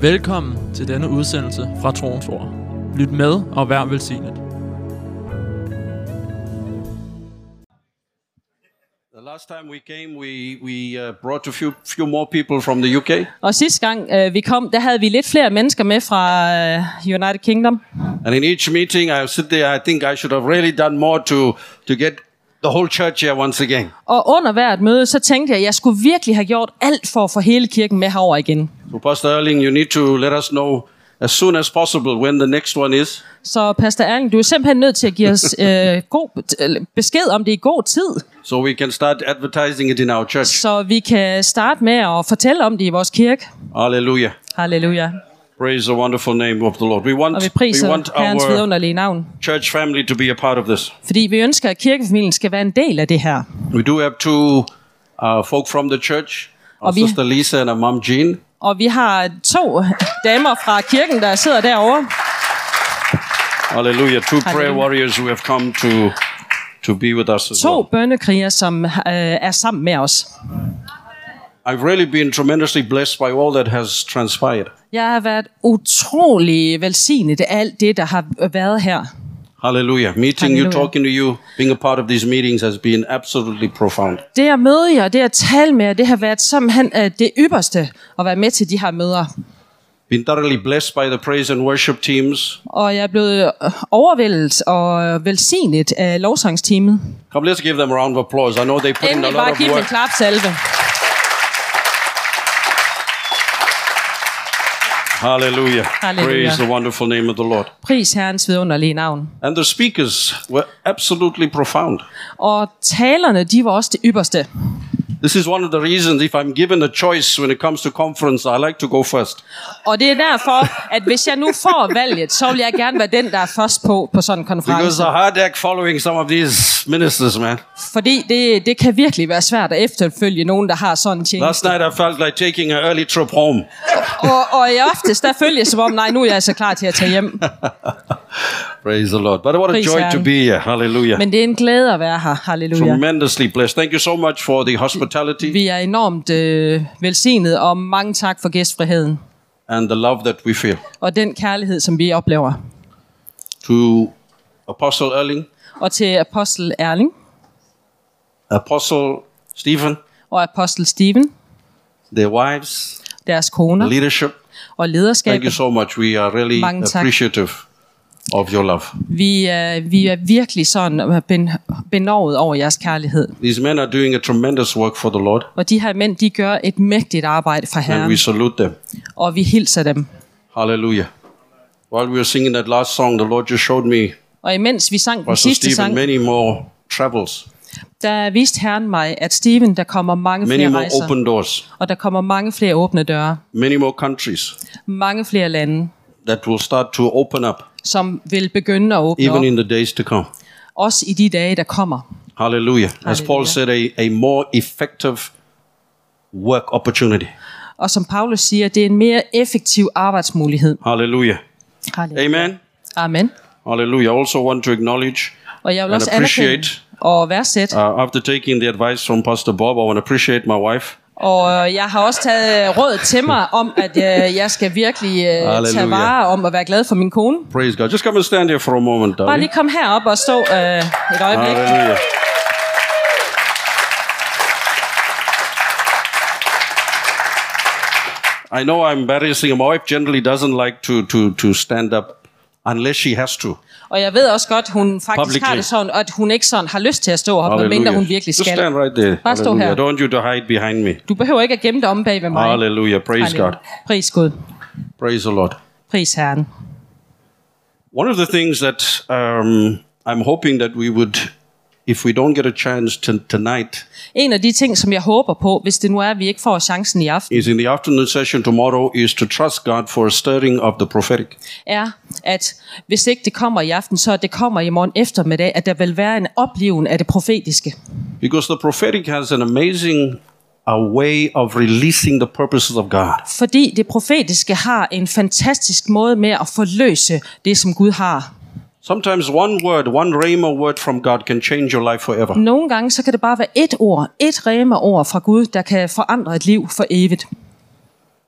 Velkommen til denne udsendelse fra Troens Ord. Lyt med og vær velsignet. The last time we came, we, we uh, brought a few, few more people from the UK. Og sidste gang øh, vi kom, der havde vi lidt flere mennesker med fra øh, United Kingdom. And in each meeting, I sit there, I think I should have really done more to, to get the whole church here once again. Og under hvert møde, så tænkte jeg, at jeg skulle virkelig have gjort alt for at få hele kirken med herover igen. So, Pastor Erling, you need to let us know as soon as possible when the next one is. Så Pastor Erling, du er simpelthen nødt til at give os øh, god eller besked om det i god tid, So we can start advertising it in our church. så vi kan starte med at fortælle om det i vores kirke. Hallelujah. Halleluja. Praise the wonderful name of the Lord. We want, Og vi we want Herrens our vidunderlige navn. church family to be a part of this. Fordi vi ønsker, at kirkefamilien skal være en del af det her. We do have two uh, folk from the church, our Og vi- sister Lisa and our mom Jean. Og vi har to damer fra kirken, der sidder derovre. Hallelujah. Two prayer warriors who have come to, to be with us as To well. bønnekriger, som øh, er sammen med os. I've really been tremendously blessed by all that has transpired. Jeg har været utrolig velsignet af alt det, der har været her. Hallelujah. Meeting you, Hallelujah. talking to you, being a part of these meetings has been absolutely profound. Det at møde jer, det at tale med jer, det har været simpelthen øh, det ypperste at være med til de her møder. Been thoroughly blessed by the praise and worship teams. Og jeg er blevet øh, overvældet og velsignet af lovsangsteamet. Come, let's give them a round of applause. I know they put in a Endelig lot bare of give dem en work. klapsalve. Hallelujah. Hallelujah. Praise the wonderful name of the Lord. Pris Herrens vidunderlige navn. And the speakers were absolutely profound. Og talerne, de var også det ypperste. This is one of the reasons, if I'm given a choice when it comes to conference, I like to go first. Og det er derfor, at hvis jeg nu får valget, så vil jeg gerne være den, der er først på på sådan en Because konference. a hard act following some of these ministers, man. Fordi det, det kan virkelig være svært at efterfølge nogen, der har sådan en Last tjeneste. night I felt like taking an early trip home. Og, og i aftes, der følger jeg som om, nej, nu er jeg altså klar til at tage hjem. Praise the Lord. But what a joy to be here. Hallelujah. Men det er en glæde at være her. Halleluja. Tremendously blessed. Thank you so much for the hospitality Vi er enormt øh, velsignet, og mange tak for gæstfriheden. and the love that we feel. Og den kærlighed, som vi oplever. To Apostle Erling, Og til apostel Erling Apostle Stephen, og apostel Steven, their wives, deres koner leadership. og Thank lederskab. you so much. We are really appreciative of your love. Vi er, vi er virkelig sådan ben, benovet over jeres kærlighed. These men are doing a tremendous work for the Lord, Og de her mænd, de gør et mægtigt arbejde for and we Herren, salute them. og vi hilser dem. Hallelujah. While we were singing that last song, the Lord just showed me, Og imens vi sang den sidste Stephen, sang, many more travels, der viste Herren mig, at Steven, der kommer mange many flere more rejser, open doors, og der kommer mange flere åbne døre, many more countries mange flere lande, that will start to open up, som vil begynde at åbne even op, in the days to come. også i de dage, der kommer. Hallelujah. As Paul said, a, a more effective work opportunity. Og som Paulus siger, det er en mere effektiv arbejdsmulighed. Hallelujah. Halleluja. Amen. Amen. Hallelujah. I also want to acknowledge Og jeg vil And også appreciate- og værdsætte. Uh, after taking the advice from Pastor Bob, I want to appreciate my wife. Og jeg har også taget råd til mig om, at øh, jeg skal virkelig øh, tage Halleluja. vare om at være glad for min kone. Praise God. Just come and stand here for a moment, Bare darling. lige kom herop og stå øh, et øjeblik. Hallelujah. I know I'm embarrassing. My wife generally doesn't like to, to, to stand up unless she has to. Og jeg ved også godt, hun faktisk Publicly. har det sådan, at hun ikke sådan har lyst til at stå op, medmindre hun virkelig Just skal. stand right there. Bare stå her. don't you to hide behind me. Du behøver ikke at gemme dig om bag ved mig. Hallelujah. Praise Halleluja. God. Pris Gud. Praise the Lord. Pris Herren. One of the things that um, I'm hoping that we would, if we don't get a chance to, tonight, En af de ting, som jeg håber på, hvis det nu er, at vi ikke får chancen i aften, is in the afternoon session tomorrow, is to trust God for a stirring of the prophetic. er, at hvis ikke det kommer i aften, så det kommer i morgen eftermiddag, at der vil være en opleven af det profetiske. Because the prophetic has an amazing a way of releasing the purposes of God. Fordi det profetiske har en fantastisk måde med at forløse det, som Gud har. Sometimes one word, one rhema word from God can change your life forever. Nogle gange så kan det bare være et ord, et rema ord fra Gud, der kan forandre et liv for evigt.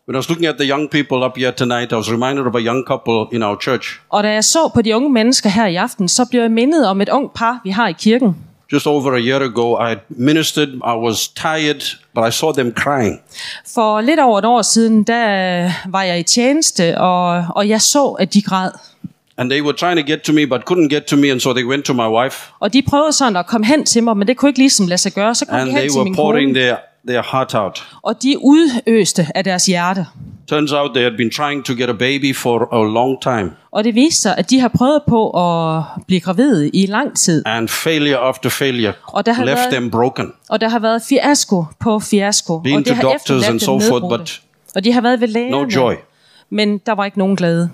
When I was looking at the young people up here tonight, I was reminded of a young couple in our church. Og da jeg så på de unge mennesker her i aften, så blev jeg mindet om et ung par, vi har i kirken. Just over a year ago, I ministered. I was tired, but I saw them crying. For lidt over et år siden, der var jeg i tjeneste, og, og jeg så, at de græd. And they were trying to get to me, but couldn't get to me, and so they went to my wife, Og de prøvede sådan at komme hen til mig, men det kunne ikke ligesom lade sig gøre. Så kom and de hen they til were min pouring kone, their, their heart out. og de udøste af deres hjerte. Turns out they had been trying to get a baby for a long time, Og det viste sig, at de har prøvet på at blive gravide i lang tid. and failure after failure Og der har left været- them broken. Og der har været fiasko på fiasko. Been og det to har doctors and so forth, but Og de har været ved lægerne. No joy. Men der var ikke nogen glæde.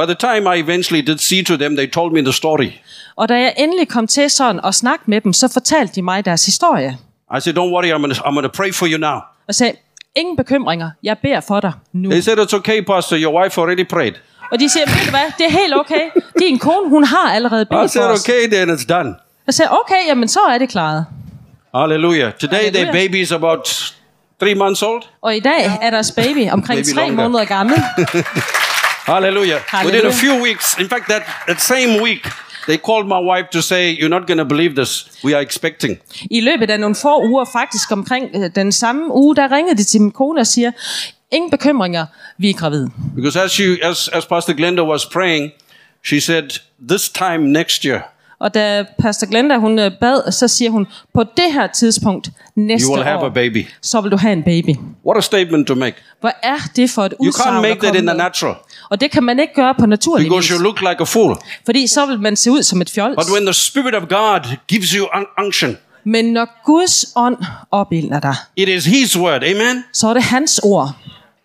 By the time I eventually did see to them, they told me the story. Og da jeg endelig kom til sådan at snakke med dem, så fortalte de mig deres historie. I said, Don't worry, I'm going to I'm gonna pray for you now. Og sagde, ingen bekymringer, jeg beder for dig nu. They said, It's okay, Pastor, your wife already prayed. Og de siger, ved du hvad, det er helt okay. Din kone, hun har allerede I bedt for said, os. Okay, then it's done. Jeg sagde, okay, jamen så er det klaret. Hallelujah. Today, their baby is about three months old. Og i dag er deres baby omkring tre måneder gammel. Hallelujah. Hallelujah. Within a few weeks, in fact, that, that same week, they called my wife to say, You're not going to believe this. We are expecting. I løbet af nogle få uger, faktisk omkring øh, den samme uge, der ringede de til min kone og siger, ingen bekymringer, vi er gravide. Because as, she, as, as Pastor Glenda was praying, she said, This time next year, Og da Pastor Glenda hun øh, bad, så siger hun, på det her tidspunkt næste you will have år, a baby. så vil du have en baby. What a statement to make. Hvad er det for et You udsagn can't at make that in the natural Og det kan man ikke gøre på naturlig because you look like a fool. Fordi så vil man se ud som et fjols. But when the Spirit of God gives you un- unction, Men når Guds ånd opildner dig, it is His word. Amen. så er det hans ord.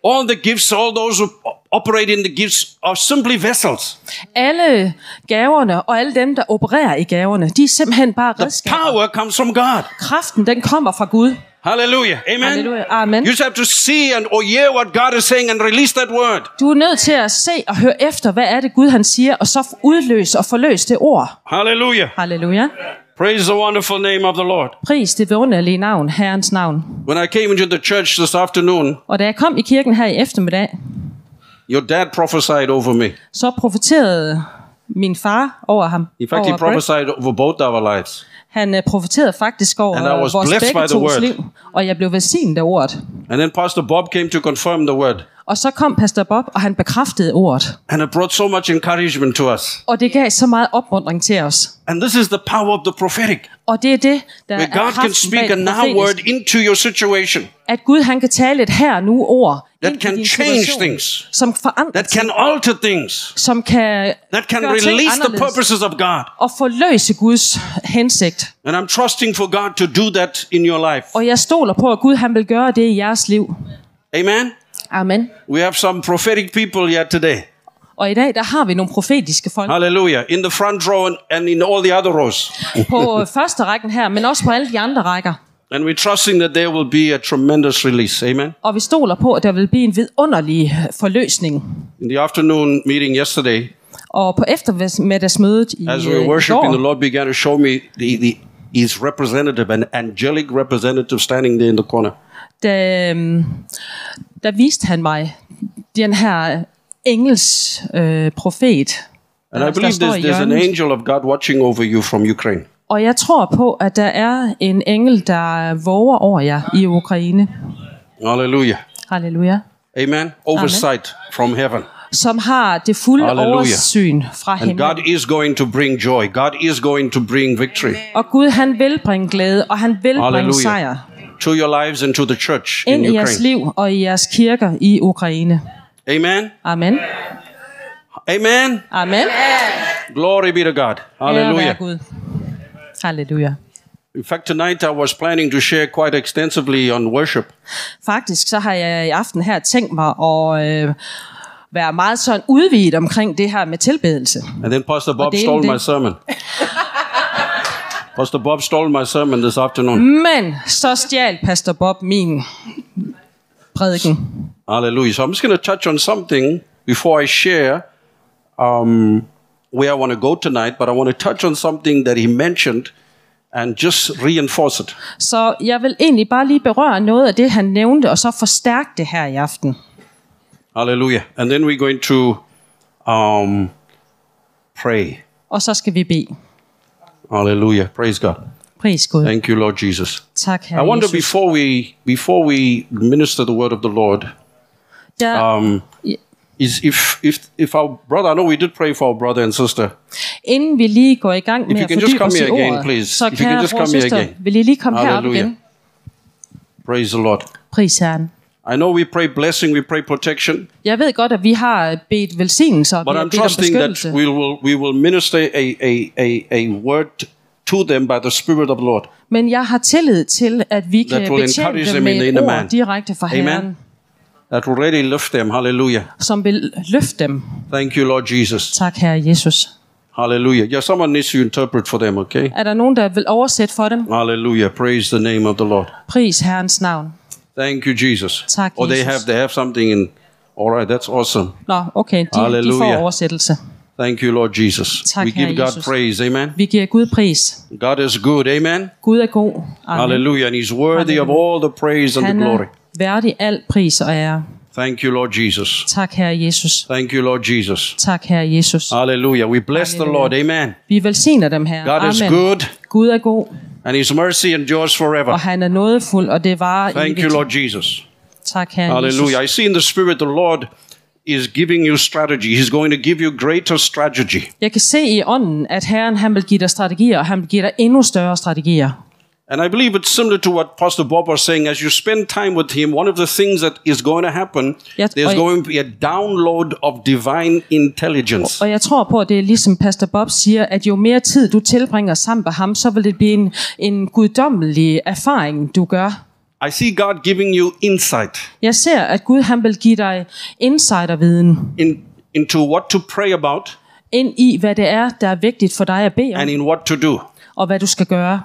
All the gifts, all those who operate in the gifts are simply vessels. Alle gaverne og alle dem, der opererer i gaverne, de er simpelthen bare The redskaber. power comes from God. Kraften, den kommer fra Gud. Hallelujah. Amen. Halleluja. Amen. You just have to see and or hear what God is saying and release that word. Du er nødt til at se og høre efter, hvad er det Gud han siger, og så udløse og forløse det ord. Hallelujah. Halleluja. Praise the wonderful name of the Lord. Pris det vidunderlige navn, Herrens navn. When I came into the church this afternoon, Og da jeg kom i kirken her i eftermiddag, your dad prophesied over me. så profeterede min far over ham. In fact, he over Brett. prophesied over both our lives. Han øh, profeterede faktisk over And I was vores blessed begge by the tos word. liv, og jeg blev velsignet af ordet. And then Pastor Bob came to confirm the word. Og så kom Pastor Bob, og han bekræftede ordet. And it brought so much encouragement to us. Og det gav så meget opmuntring til os. And this is the power of the prophetic. Og det er det, der Where er God can kraften speak a now word into your situation At Gud han kan tale et her nu ord That ind i can din change situation, things. som forandrer that can alter things, som kan, that can release the purposes of God. og forløse Guds hensigt. And I'm trusting for God to do that in your life. Og jeg stoler på, at Gud han vil gøre det i jeres liv. Amen. Amen. We have some prophetic people here today. Og i dag, der har vi nogle profetiske folk Hallelujah. In the front row and, in all the other rows. på øh, første rækken her, men også på alle de andre rækker. And we're trusting that there will be a tremendous release. Amen. Og vi stoler på, at der vil blive en vidunderlig øh, forløsning. In the afternoon meeting yesterday, Og på eftermiddagsmødet i, as we øh, were i worshiping, the Lord began to show me the, the his representative, an angelic representative standing there in the corner. der, øhm, der viste han mig den her engels øh, profet. And I believe there's, there's an angel of God watching over you from Ukraine. Og jeg tror på, at der er en engel, der våger over jer i Ukraine. Hallelujah. Halleluja. Amen. Oversight from heaven. Som har det fulde Halleluja. oversyn fra himlen. God is going to bring joy. God is going to bring victory Og Gud han vil bringe glæde, og han vil bringe Halleluja. sejr to your lives and to the church in ind i jeres Ukraine. liv og i jeres kirker i Ukraine. Amen. Amen. Amen. Amen. Glory be to God. Hallelujah. Gud. Halleluja. In fact, tonight I was planning to share quite extensively on worship. Faktisk så har jeg i aften her tænkt mig at øh, være meget sådan udvidet omkring det her med tilbedelse. And then Pastor Bob stole my sermon. Pastor Bob stole my sermon this afternoon. Men så stjal Pastor Bob min prædiken. Hallelujah. So I'm just going to touch on something before I share um, where I want to go tonight, but I want to touch on something that he mentioned and just reinforce it. Så jeg vil egentlig bare lige berøre noget af det, han nævnte, og så forstærke det her i aften. Hallelujah. And then we're going to um, pray. Og så skal vi bede. Hallelujah. Praise God. Praise God. Thank you, Lord Jesus. Tak, I wonder Jesus. before we before we minister the word of the Lord, um, is if if if our brother, I know we did pray for our brother and sister. inden vi lige går i gang med you at can just fordybe come os i here again, ordet, please. så If you can kære just bror og come here søster, again. vil I lige komme herop igen? Praise the Lord. Pris Herren. I know we pray blessing, we pray protection, Jeg ved godt, at vi har bedt velsignelser, og but vi har I'm bedt om trusting that beskyttelse. we will we will minister a a a, a word to them by the Spirit of the Lord. Men jeg har tillid til, at vi kan betjene dem them med in et inner ord direkte fra Amen. Herren, That will really lift them. Hallelujah. som vil løfte dem. Thank you, Lord Jesus. Tak, Herre Jesus. Hallelujah. Yeah, someone needs to interpret for them, okay? Er der nogen, der vil oversætte for dem? Hallelujah. Praise the name of the Lord. Pris Herrens navn. Thank you, Jesus. Tak, oh, they Jesus. have they have something in. All right, that's awesome. Nå, okay, de, de får oversættelse. Thank you, Lord Jesus. Tak, we give Herre God Jesus. praise. Amen. Vi giver Gud pris. God is good. Amen. Gud er god. Amen. Hallelujah. And He's worthy of all the praise and the Han glory. er værdig al pris og ære. Thank you, Lord Jesus. Tak, Herre Jesus. Thank you, Lord Jesus. Tak, Herre Jesus. Hallelujah. We bless the Halleluja. Lord. Amen. Vi velsigner dem, Herre. God is Amen. good, Gud er god, and His mercy endures forever. og han er nådefuld, og det varer Thank evigt. you, Lord Jesus. Tak, Herre Hallelujah. I Jesus. see in the Spirit the Lord is giving you strategy. He's going to give you greater strategy. Jeg kan se i ånden, at Herren han vil give dig strategier, og han vil give dig endnu større strategier. And I believe it's similar to what Pastor Bob was saying. As you spend time with him, one of the things that is going to happen, Yes, there's I- going to be a download of divine intelligence. Og jeg tror på, at det er ligesom Pastor Bob siger, at jo mere tid du tilbringer sammen med ham, så vil det blive en, en guddommelig erfaring, du gør. I see God giving you insight Jeg ser, at Gud han vil give dig insiderviden in, into what to pray about ind i, hvad det er, der er vigtigt for dig at bede om, and in what to do. og hvad du skal gøre.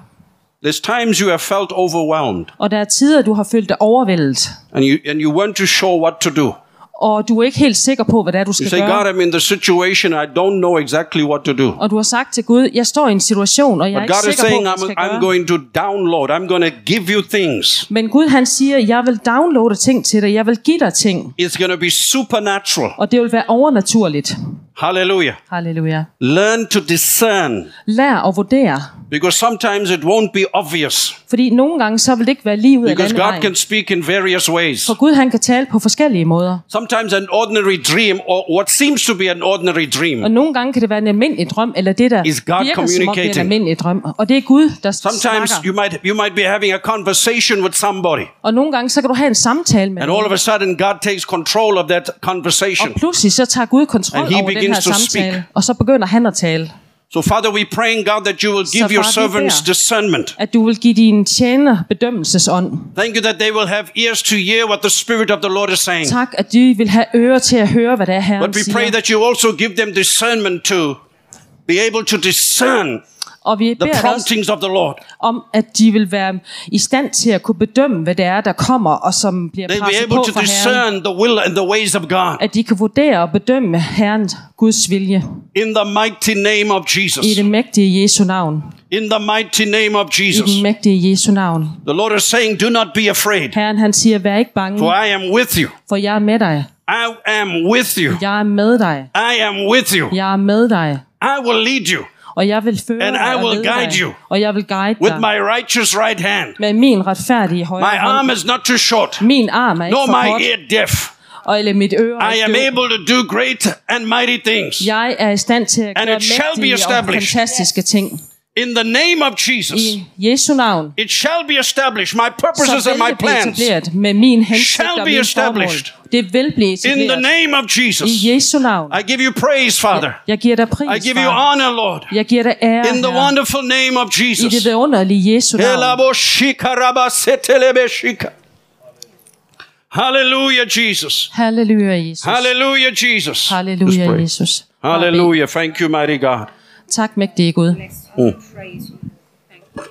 There's times you have felt overwhelmed Og der er tider, du har følt dig overvældet, and you, and you weren't too sure what to do. Og du er ikke helt sikker på, hvad det er, du You skal say, God, gøre. I'm in the situation. I don't know exactly what to do. Og du har sagt til Gud, jeg står i en situation, og jeg er But ikke God is sikker på, saying, hvad jeg I'm, skal I'm gøre. going to download. I'm going to give you things. Men Gud han siger, jeg vil downloade ting til dig, jeg vil give dig ting, It's going to be supernatural. og det vil være overnaturligt. Hallelujah. Halleluja. Learn to discern Lær at vurdere, because sometimes it won't be obvious fordi nogle gange så vil det ikke være lige ud af because God can speak in various ways. For Gud han kan tale på forskellige måder. Sometimes an ordinary dream or what seems to be an ordinary Og dream. nogle gange kan det være en almindelig drøm, eller det der Is God virker som om det er en communicating? almindelig drøm. Og det er Gud, der Sometimes snakker. you might you might be having a conversation with somebody Og nogle gange så kan du have en samtale med and all of a sudden God takes control of that conversation. Og pludselig så tager Gud kontrol over den her samtale. speak. Og så begynder han at tale. So Father, we're praying God that you will give your servants discernment. At du vil give dine tjener bedømmelsesånd. Thank you that they will have ears to hear what the Spirit of the Lord is saying. Tak, at de vil have ører til at høre, hvad det er, Herren But we pray siger. that you also give them discernment to be able to discern Og vi the beder også promptings of the Lord. om, at de vil være i stand til at kunne bedømme, hvad det er, der kommer, og som bliver They'll be presset able på to fra Herren. the will and the ways of God. At de kan vurdere og bedømme Herren, Guds vilje. In the mighty name of Jesus. I det mægtige Jesu navn. In the mighty name of I Jesus. det mægtige Jesu navn. The Lord is saying, Do not be afraid, Herren han siger, vær ikke bange, for I am with you. for jeg er med dig. I am with you. Jeg er med dig. I am with you. Jeg er med dig. I will lead you Og jeg vil føre And I will guide dig. you Og jeg vil guide with dig my righteous right hand. med min retfærdige højre My arm is not too short, Min arm er ikke nor for my kort, ear deaf. og eller mit øre er I ikke am able to do great and mighty things. Jeg er i stand til at And gøre it shall be mægtige og established. fantastiske ting. In the name of Jesus, I Jesu navn. it shall be established. My purposes and my plans. med min hensigt shall og be established. Det vil blive In the name of Jesus, I Jesu navn. I give you praise, Father. Jeg giver dig pris, I give you honor, Lord. Jeg giver dig ære, In the wonderful name of Jesus. I det vidunderlige Jesu navn. Hallelujah, Jesus. Hallelujah, Jesus. Hallelujah, Jesus. Let's Halleluja, pray. Jesus. Hallelujah. Thank you, mighty God. Tak, mægtige Gud. bless you and praise you. Thank you.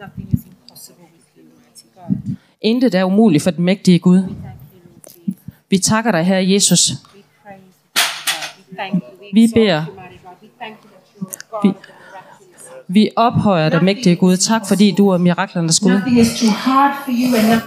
Nothing is impossible with you, mighty God. Intet er umuligt for den mægtige Gud. Vi takker dig, Herre Jesus. Vi beder. you, Vi ophøjer dig, mægtige Gud. Tak, fordi du er miraklernes Gud.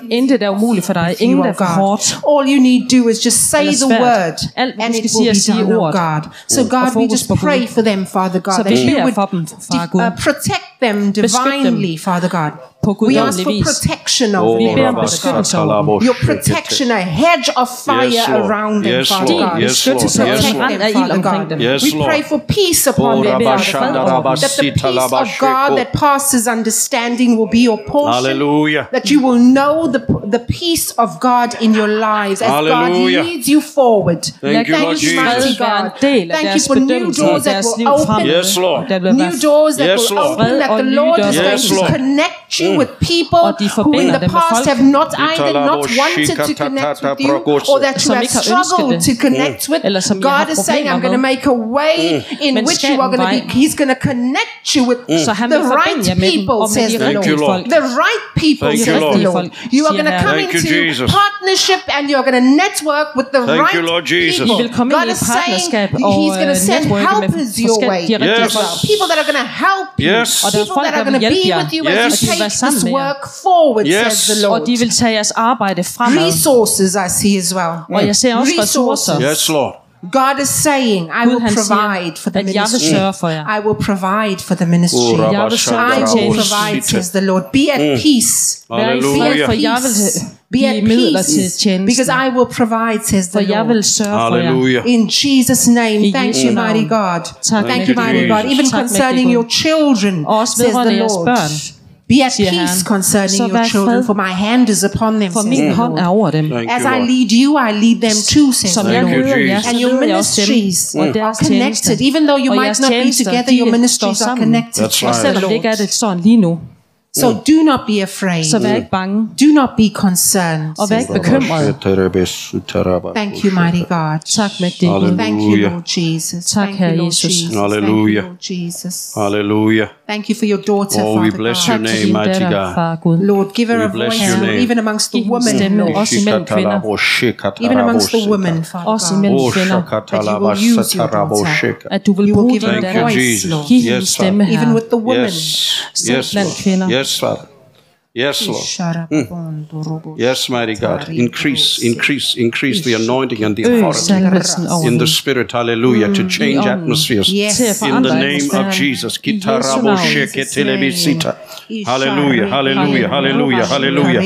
Intet er umuligt for dig. Ingen er for God. hårdt. All you need to do is just say the word, Alt, and it skal will sige, be done, oh. God. So God, we just pray for them, Father God, that you would for dem, far Gud. uh, protect them divinely, Father God. På We ask for protection Oh, over Vi them, beder om Father beskyttelse God. over dem. Your protection, a hedge of fire Yes, around them, Yes, Father Lord. God. Yes, Lord. Yes, Protect en Lord. rand them, af ild Father God. Yes, we pray for peace upon Oh, them, Rabba Father God. That the peace of God that passes understanding will be your portion. Hallelujah. That you will know the, the peace of God in your lives as Hallelujah. God leads you forward. Thank you, Lad Lord Jesus. mighty God. del af Thank you for new doors af that will open. Yes, Lord. New doors that Yes, will open, that the Lord is døre, going to connect you with mm. people who in the past have not either not wanted to connect with you or that you have ikke har ønsket struggled to connect with. Eller som I har God is saying, I'm going to make a way in which you are going to be. He's going to connect you with the vil forbinde jer right people, says the Thank you, rigtige Lord. the right people, says the Lord. Lord. You are going to Siger come Thank you, into Jesus. partnership and you are going to network with the Thank right you, Lord Jesus. people. I vil komme ind God is saying He's going to send helpers your way. forskellige- de rigtige Yes. folk. People that are going to help you. Yes. Og der People that are going to be with you Yes. as you de vil være take sammen this work forward, Yes. says the Og Lord. de vil tage jeres arbejde fremad. Resources I see as well. Og jeg ser også ressourcer. Yes, Lord. God is saying, I Gud will han provide for siger, the at jeg vil ministry. sørge for jer. I will provide for the ministry. Oh, Jeg vil sørge I for will tjeneste. provide, says the Lord. Be at peace. Vær i Hallelujah. fred, for jeg vil Be at give midler til peace. tjenesten. Because I will provide, says For the jeg vil Lord. sørge for jer. Hallelujah. In Jesus' name, I thank Jesu you, navn. mighty God. Tak, Thank mægtige you, mighty Gud. God. Even Tak, concerning mægtige your Gud. children, Også says the vedrørende jeres Lord. Børn, Be at peace Herren. concerning Så your children, for my hand is upon them, For says min the hånd er Lord. over dem. Thank As you, I lead you, I lead them too, says Som the jeg Thank you, Lord. leder jer, så And your leder jeg også dem. ministries Og are deres connected. Even though you Og might jeres not be tjenester, together, de your står ministries are sammen. connected, That's says right. the Selvom det ikke er Lord. det sådan lige nu, So do not be afraid. så vær ikke bange. Do not be concerned. Og vær ikke bekymret. Thank you, mighty God. Tak, mægtige Gud. Thank you, Lord Jesus. Tak, Thank Herre you, Lord Jesus. Jesus. Hallelujah. Thank you, Lord Jesus. Hallelujah. Thank you for your daughter, Oh, we Father bless God. your Tak for name, din mighty datter, God. far Gud. Lord, give her We a bless voice, your Lord, name. even amongst the Giv hende women, stemme, Lord. også imellem kvinder. Even amongst the women, Father Også God. imellem Oh, kvinder. That you will use your daughter. At du vil You will bruge give din her a Thank you, datter. voice, Jesus. Lord. Giv hende Yes, stemme Father. Even her. with the women. Yes. Selv Yes, blandt Lord. kvinder. Yes, Father. Yes, Lord. Lord. Hmm. Yes, mighty God. Increase, increase, increase the anointing and the Øg authority in the. Spirit. Hallelujah. To change atmospheres. Yes. Til at In the name of Jesus. I Jesu Kitarabo navn. sheke. Hallelujah, hallelujah, hallelujah, hallelujah.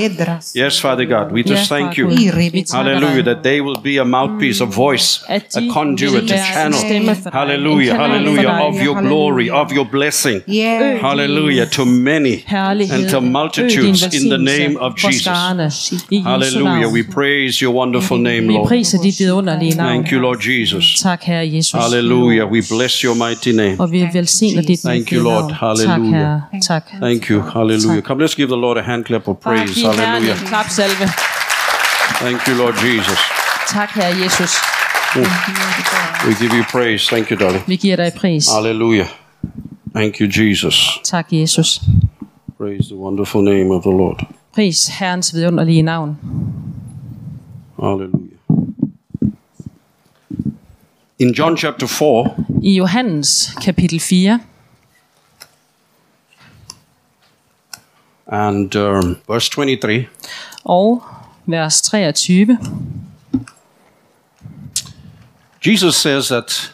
Yes, Father God, we just thank you. Gud. Vi takker Hallelujah, that they will be a mouthpiece, a voice, a conduit, a channel. stemme for dig. Hallelujah, En kanal for hallelujah, of your glory, of your blessing. Hallelujah, to many and to Øg din in the name of Jesus. skarne. I Jesu Hallelujah, we praise your wonderful name, Lord. priser dit vidunderlige navn. Thank you, Lord Jesus. Tak, Herre Jesus. Hallelujah, we bless your mighty name. Og vi Thank you, Lord. Hallelujah. Thank you, hallelujah. Come, let's give the Lord a hand clap of praise. Hallelujah. en klapsalve. Thank you, Lord Jesus. Tak, Herre Jesus. Mm. We give you praise. Thank you, darling. Vi giver dig pris. Hallelujah. Thank you, Jesus. Tak, Jesus. Praise the wonderful name of the Lord. Pris Herrens vidunderlige navn. Hallelujah. In John chapter 4, I Johannes kapitel 4 and um, verse 23, og vers 23, Jesus says that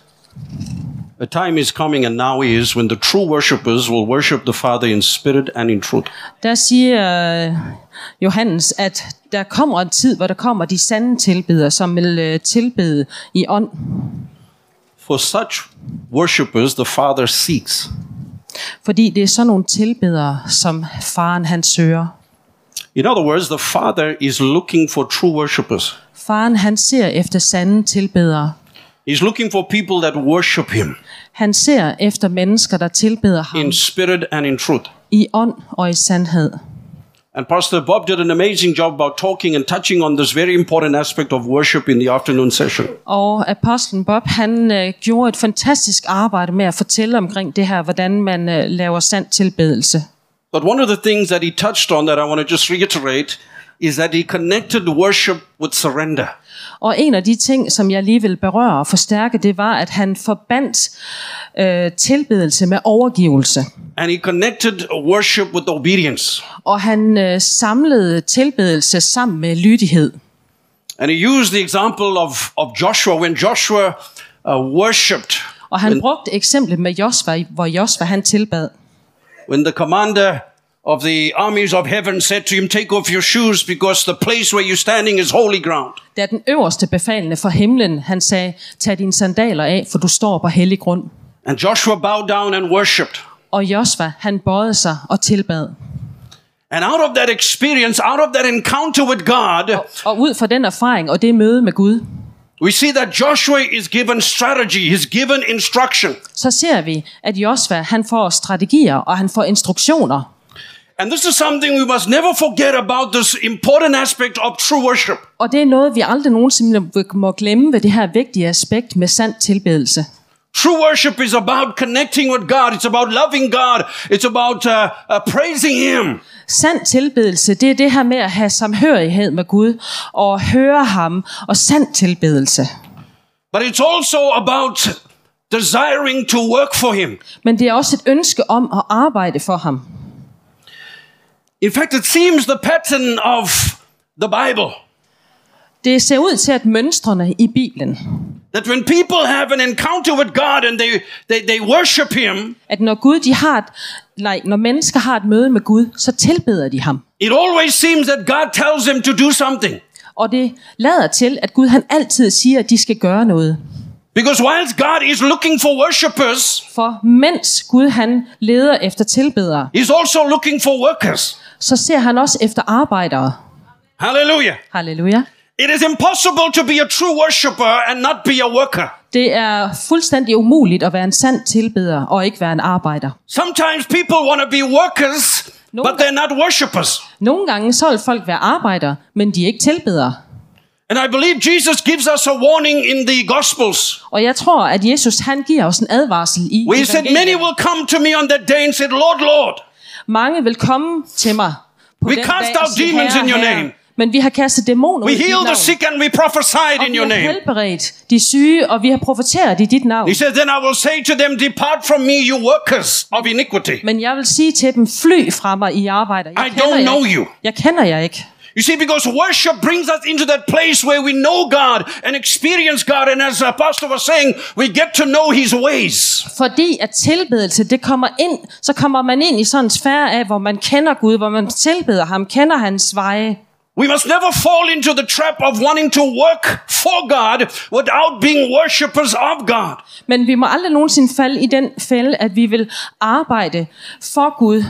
a time is coming and now is when the true worshippers will worship the Father in spirit and in truth. der siger øh, Johannes, at der kommer en tid, hvor der kommer de sande tilbedere, som vil øh, tilbede i ånd. For such worshippers, the Father seeks. Fordi det er sådan nogle tilbedere, som faren han søger. In other words, the Father is looking for true worshippers. Faren han ser efter sande tilbedere. He's looking for people that worship Him Han ser efter mennesker, der tilbeder ham in spirit and in truth. i ånd og i sandhed. And Pastor Bob did an amazing job about talking and touching on this very important aspect of worship in the afternoon session. Og apostlen Bob, han øh, gjorde et fantastisk arbejde med at fortælle omkring det her, hvordan man øh, laver sand tilbedelse. But one of the things that he touched on that I want to just reiterate is that he connected worship with surrender. Og en af de ting, som jeg lige vil berøre og forstærke, det var, at han forbandt øh, tilbedelse med overgivelse. And he connected worship with obedience. Og han øh, samlede tilbedelse sammen med lydighed. And he used the example of, of Joshua when Joshua uh, worshipped. Og han brugte eksemplet med Josva, hvor Josva han tilbad. When the commander of the armies of heaven said to him, Take off your shoes because the place where you're standing is holy ground. Da den øverste befalende fra himlen, han sagde, tag dine sandaler af, for du står på hellig grund. And Joshua bowed down and worshipped. Og Josva, han bøjede sig og tilbad. And out of that experience, out of that encounter with God, Og ud fra den erfaring og det møde med Gud, we see that Joshua is given strategy, he's given instruction. så ser vi, at Josva, han får strategier, og han får instruktioner. And this is something we must never forget about this important aspect of true worship. Og det er noget, vi aldrig nogensinde må glemme ved det her vigtige aspekt med sand tilbedelse. True worship is about connecting with God. It's about loving God. It's about uh, uh, praising Him. Sand tilbedelse, det er det her med at have samhørighed med Gud, og høre ham, og sand tilbedelse. But it's also about desiring to work for Him. Men det er også et ønske om at arbejde for ham. In fact, it seems the pattern of the Bible Det ser ud til, at mønstrene i Bibelen, that when people have an encounter with God and they, they, they worship Him, at når Gud de har et, nej, når mennesker har et møde med Gud, så tilbeder de ham. it always seems that God tells them to do something. Og det lader til, at Gud han altid siger, at de skal gøre noget. Because whilst God is looking for worshippers, For mens Gud han leder efter tilbedere, He's also looking for workers. Så ser han også efter arbejdere. Hallelujah. Halleluja. It is impossible to be a true worshipper and not be a worker. Det er fuldstændig umuligt at være en sand tilbeder og ikke være en arbejder. Sometimes people want to be workers, No. but they're not worshippers. Nogle gange så vil folk være arbejdere, men de er ikke tilbedere. And I believe Jesus gives us a warning in the Gospels. Og jeg tror, at Jesus han giver os en advarsel i he said, Many will come to me on that day and said, Lord, Lord, Mange vil komme til mig på We den cast dag og out sige, demons "Herre, in your Herre." name. Men vi har kastet dæmoner we ud i dit healed the navn. sick and we prophesied Og in vi your har name. helbredt de syge, og vi har profeteret i dit navn. He said, Then I will say to them, Depart from me, you workers of iniquity. Men jeg vil sige til dem, fly fra mig, I arbejder. Jeg I don't jer know ikke. you. Jeg kender jer ikke. You see, because worship brings us into that place where we know God and experience God. And as Apostle was saying, we get to know His ways. Fordi at tilbedelse, det kommer ind, så kommer man ind i sådan en sfære af, hvor man kender Gud, hvor man tilbeder ham, kender hans veje. We must never fall into the trap of wanting to work for God without being worshippers of God. Men vi må aldrig nogensinde falde i den fælde, at vi vil arbejde for Gud,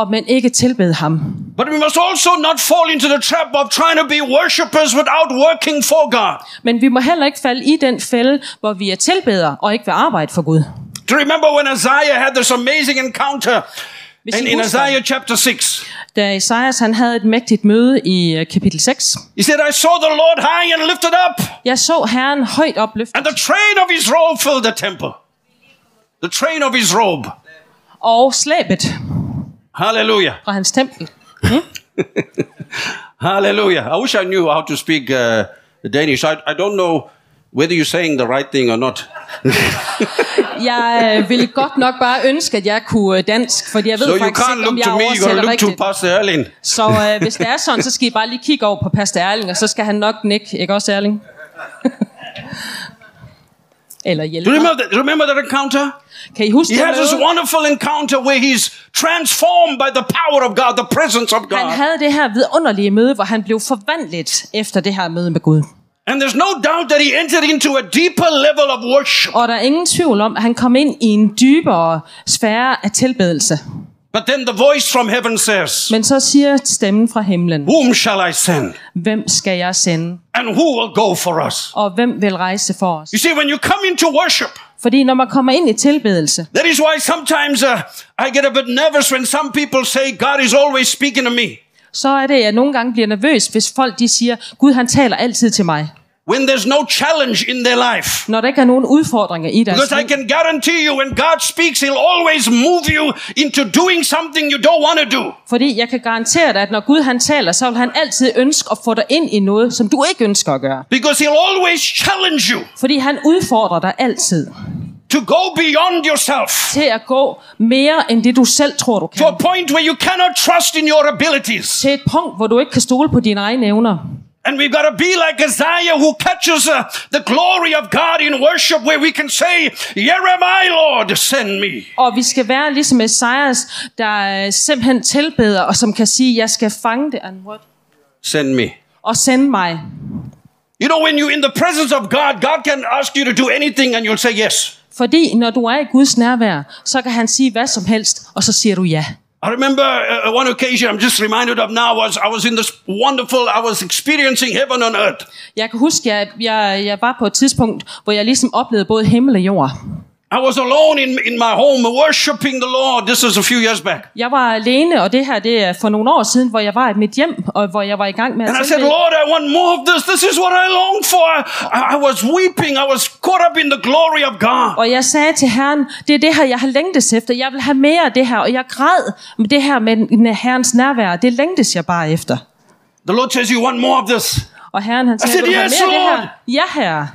og men ikke tilbede ham. But we must also not fall into the trap of trying to be worshippers without working for God. Men vi må heller ikke falde i den fælde, hvor vi er tilbedere og ikke vil arbejde for Gud. Do you remember when Isaiah had this amazing encounter Hvis in, in Isaiah chapter 6? da Isaias han havde et mægtigt møde i øh, kapitel 6. He said, I saw the Lord high and lifted up, Jeg så Herren højt opløftet, and the train of his robe filled the temple. The train of his robe. og slæbet Hallelujah. fra hans tempel. Hallelujah. I wish I knew how to speak uh, Danish. I, I don't know whether you're saying the right thing or not. Jeg øh, ville godt nok bare ønske, at jeg kunne øh, dansk, fordi jeg ved So faktisk ikke, om jeg to me, oversætter look to rigtigt. Pastor Erling. Så øh, hvis det er sådan, så skal I bare lige kigge over på Pastor Erling, og så skal han nok nikke, ikke også Erling? Eller Do hjælpe you remember that, remember that encounter? Kan I huske He has this wonderful encounter where he's transformed by the power of God, the presence of Han God. havde det her vidunderlige møde, hvor han blev forvandlet efter det her møde med Gud. And there's no doubt that he entered into a deeper level of worship. Og der er ingen tvivl om, at han kom ind i en dybere sfære af tilbedelse. But then the voice from heaven says, Men så siger stemmen fra himlen, Whom shall I send? hvem skal jeg sende? And who will go for us? Og hvem vil rejse for os? You see, when you come into worship, Fordi når man kommer ind i tilbedelse, that is why sometimes uh, I get a bit nervous when some people say, God is always speaking to me. så er det, at jeg nogle gange bliver nervøs, hvis folk de siger, Gud han taler altid til mig. When there's no challenge in their life. Når der ikke er nogen udfordringer i deres Because I liv. can guarantee you, when God speaks, He'll always move you into doing something you don't want to do. Fordi jeg kan garantere dig, at når Gud han taler, så vil han altid ønske at få dig ind i noget, som du ikke ønsker at gøre. Because He'll always challenge you Fordi han udfordrer dig altid to go beyond yourself til at gå mere end det, du selv tror, du to a kan. point where you cannot trust in your abilities. Til et punkt, hvor du ikke kan stole på dine egne evner. And we've got to be like Isaiah who catches uh, the glory of God in worship, where we can say, Here am I, Lord, send me. Og vi skal være ligesom Esajas, der øh, simpelthen tilbeder, og som kan sige, jeg skal fange det and what? Send me. og sende mig. You know, when you're in the presence of God, God can ask you to do anything and you'll say yes. Fordi når du er i Guds nærvær, så kan han sige hvad som helst, og så siger du ja. I remember uh, one occasion I'm just reminded of now was I was in this wonderful, I was experiencing heaven on earth. Jeg kan huske, at jeg, jeg var på et tidspunkt, hvor jeg ligesom oplevede både himmel og jord. I was alone in, in my home worshiping the Lord. This was a few years back. Jeg var alene, og det her det er for nogle år siden, hvor jeg var i mit hjem, og hvor jeg var i gang med at And I said. Lord, I want more of this. This is what I long for. I, I was weeping. I was caught up in the glory of God. Og jeg sagde til Herren, det er det her, jeg har længtes efter. Jeg vil have mere af det her, og jeg græd med det her med Herrens nærvær. Det længtes jeg bare efter. The Lord says, You want more of this? Og Herren han sagde, said, du have "Yes, mere af det Lord." her? Ja, herre.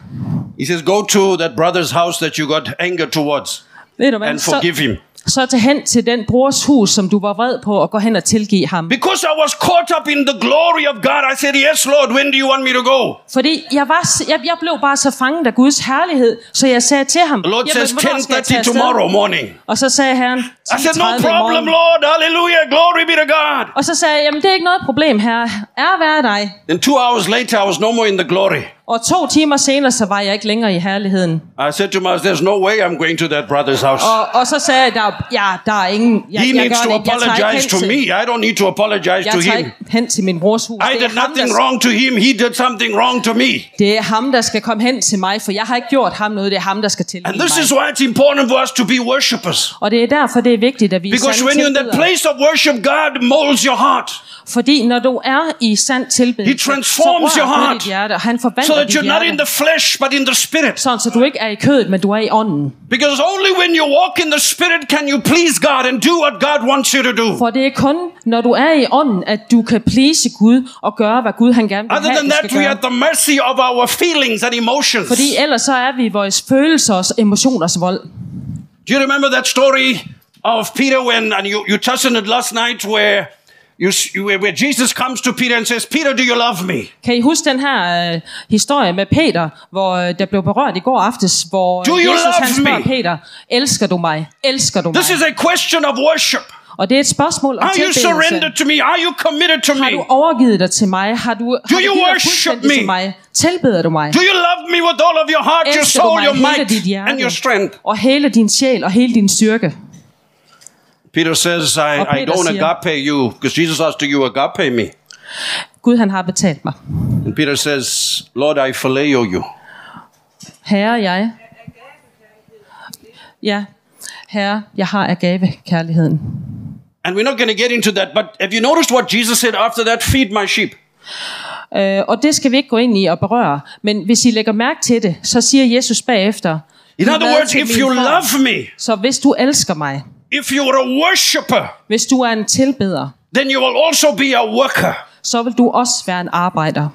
He says, Go to that brother's house that you got anger towards Ved du hvad? and forgive him. så tag hen til den brors hus, som du var vred på, og gå hen og tilgive ham. Because I was caught up in the glory of God, I said, Yes, Lord, when do you want me to go? Fordi jeg, var, jeg, jeg blev bare så fanget af Guds herlighed, så jeg sagde til ham, The Lord "Jamen, says, hvornår skal jeg tage 10.30 afsted?" tomorrow morning. Og så sagde Herren, I said, No 10.30 i problem. Lord. Hallelujah. Glory be to God. Og så sagde jeg, jamen det er ikke noget problem her. Er være dig. Then two hours later, I was no more in the glory. Og to timer senere, så var jeg ikke længere i herligheden. I said to myself, There's no way I'm going to that brother's house. Og, og så sagde jeg, der, ja, der er ingen... Jeg, He jeg needs to det. Jeg apologize to til- me. I don't need to apologize Jeg to tager him. ikke hen til min brors hus. I Det er did ham, nothing der- wrong to him. He did something wrong to me. Det er ham, der skal komme hen til mig, for jeg har ikke gjort ham noget. Det er ham, der skal tilgive And this mig. is why it's important for us to be worshippers. Og det er derfor, det er vigtigt, at vi Because when you're in that place of worship, God molds your heart Fordi når du er i sand tilbedelse, He transforms så your heart. dit hjerte, og han so that you're not in the flesh but in the spirit. Sådan, så du ikke er i kødet, men du er i ånden. Because only when you walk in the spirit can you please God and do what God wants you to do. For det er kun, når du er i ånden, at du kan please Gud og gøre, hvad Gud han gerne vil Other have, than that, we are at the mercy of our feelings and emotions. Fordi ellers så er vi vores følelser og emotioners vold. Do you remember that story of Peter when, and you, you touched on it last night, where you, you where Jesus comes to Peter and says, Peter, do you love me? Kan I huske den her øh, historie med Peter, hvor øh, der blev berørt i går aftes, hvor øh, Do you Jesus han spørger me? Peter, elsker du mig? Elsker du mig? This is a question of worship. Og det er et spørgsmål om Are you tilbedelse. surrendered to me? Are you committed to Har du me? overgivet dig til mig? Har du, har du you givet dig worship me? til mig? Tilbeder du mig? Do you love me with all of your heart, your Elsker du soul, your might, and your strength? og hele din sjæl og hele din styrke? Peter says, I, Og I Peter don't siger- agape you, because Jesus asked, Do you agape me? Gud han har betalt mig. And Peter says, Lord, I phileo you. Herre, jeg... Ja, herre, jeg har agave kærligheden. And we're not going to get into that, but have you noticed what Jesus said after that? Feed my sheep. Øh, og det skal vi ikke gå ind i og berøre. Men hvis I lægger mærke til det, så siger Jesus bagefter, In "Giv other words, if you får." love me, Så hvis du elsker mig, if you're a worshiper, hvis du er en tilbeder, then you will also be a worker. så vil du også være en arbejder.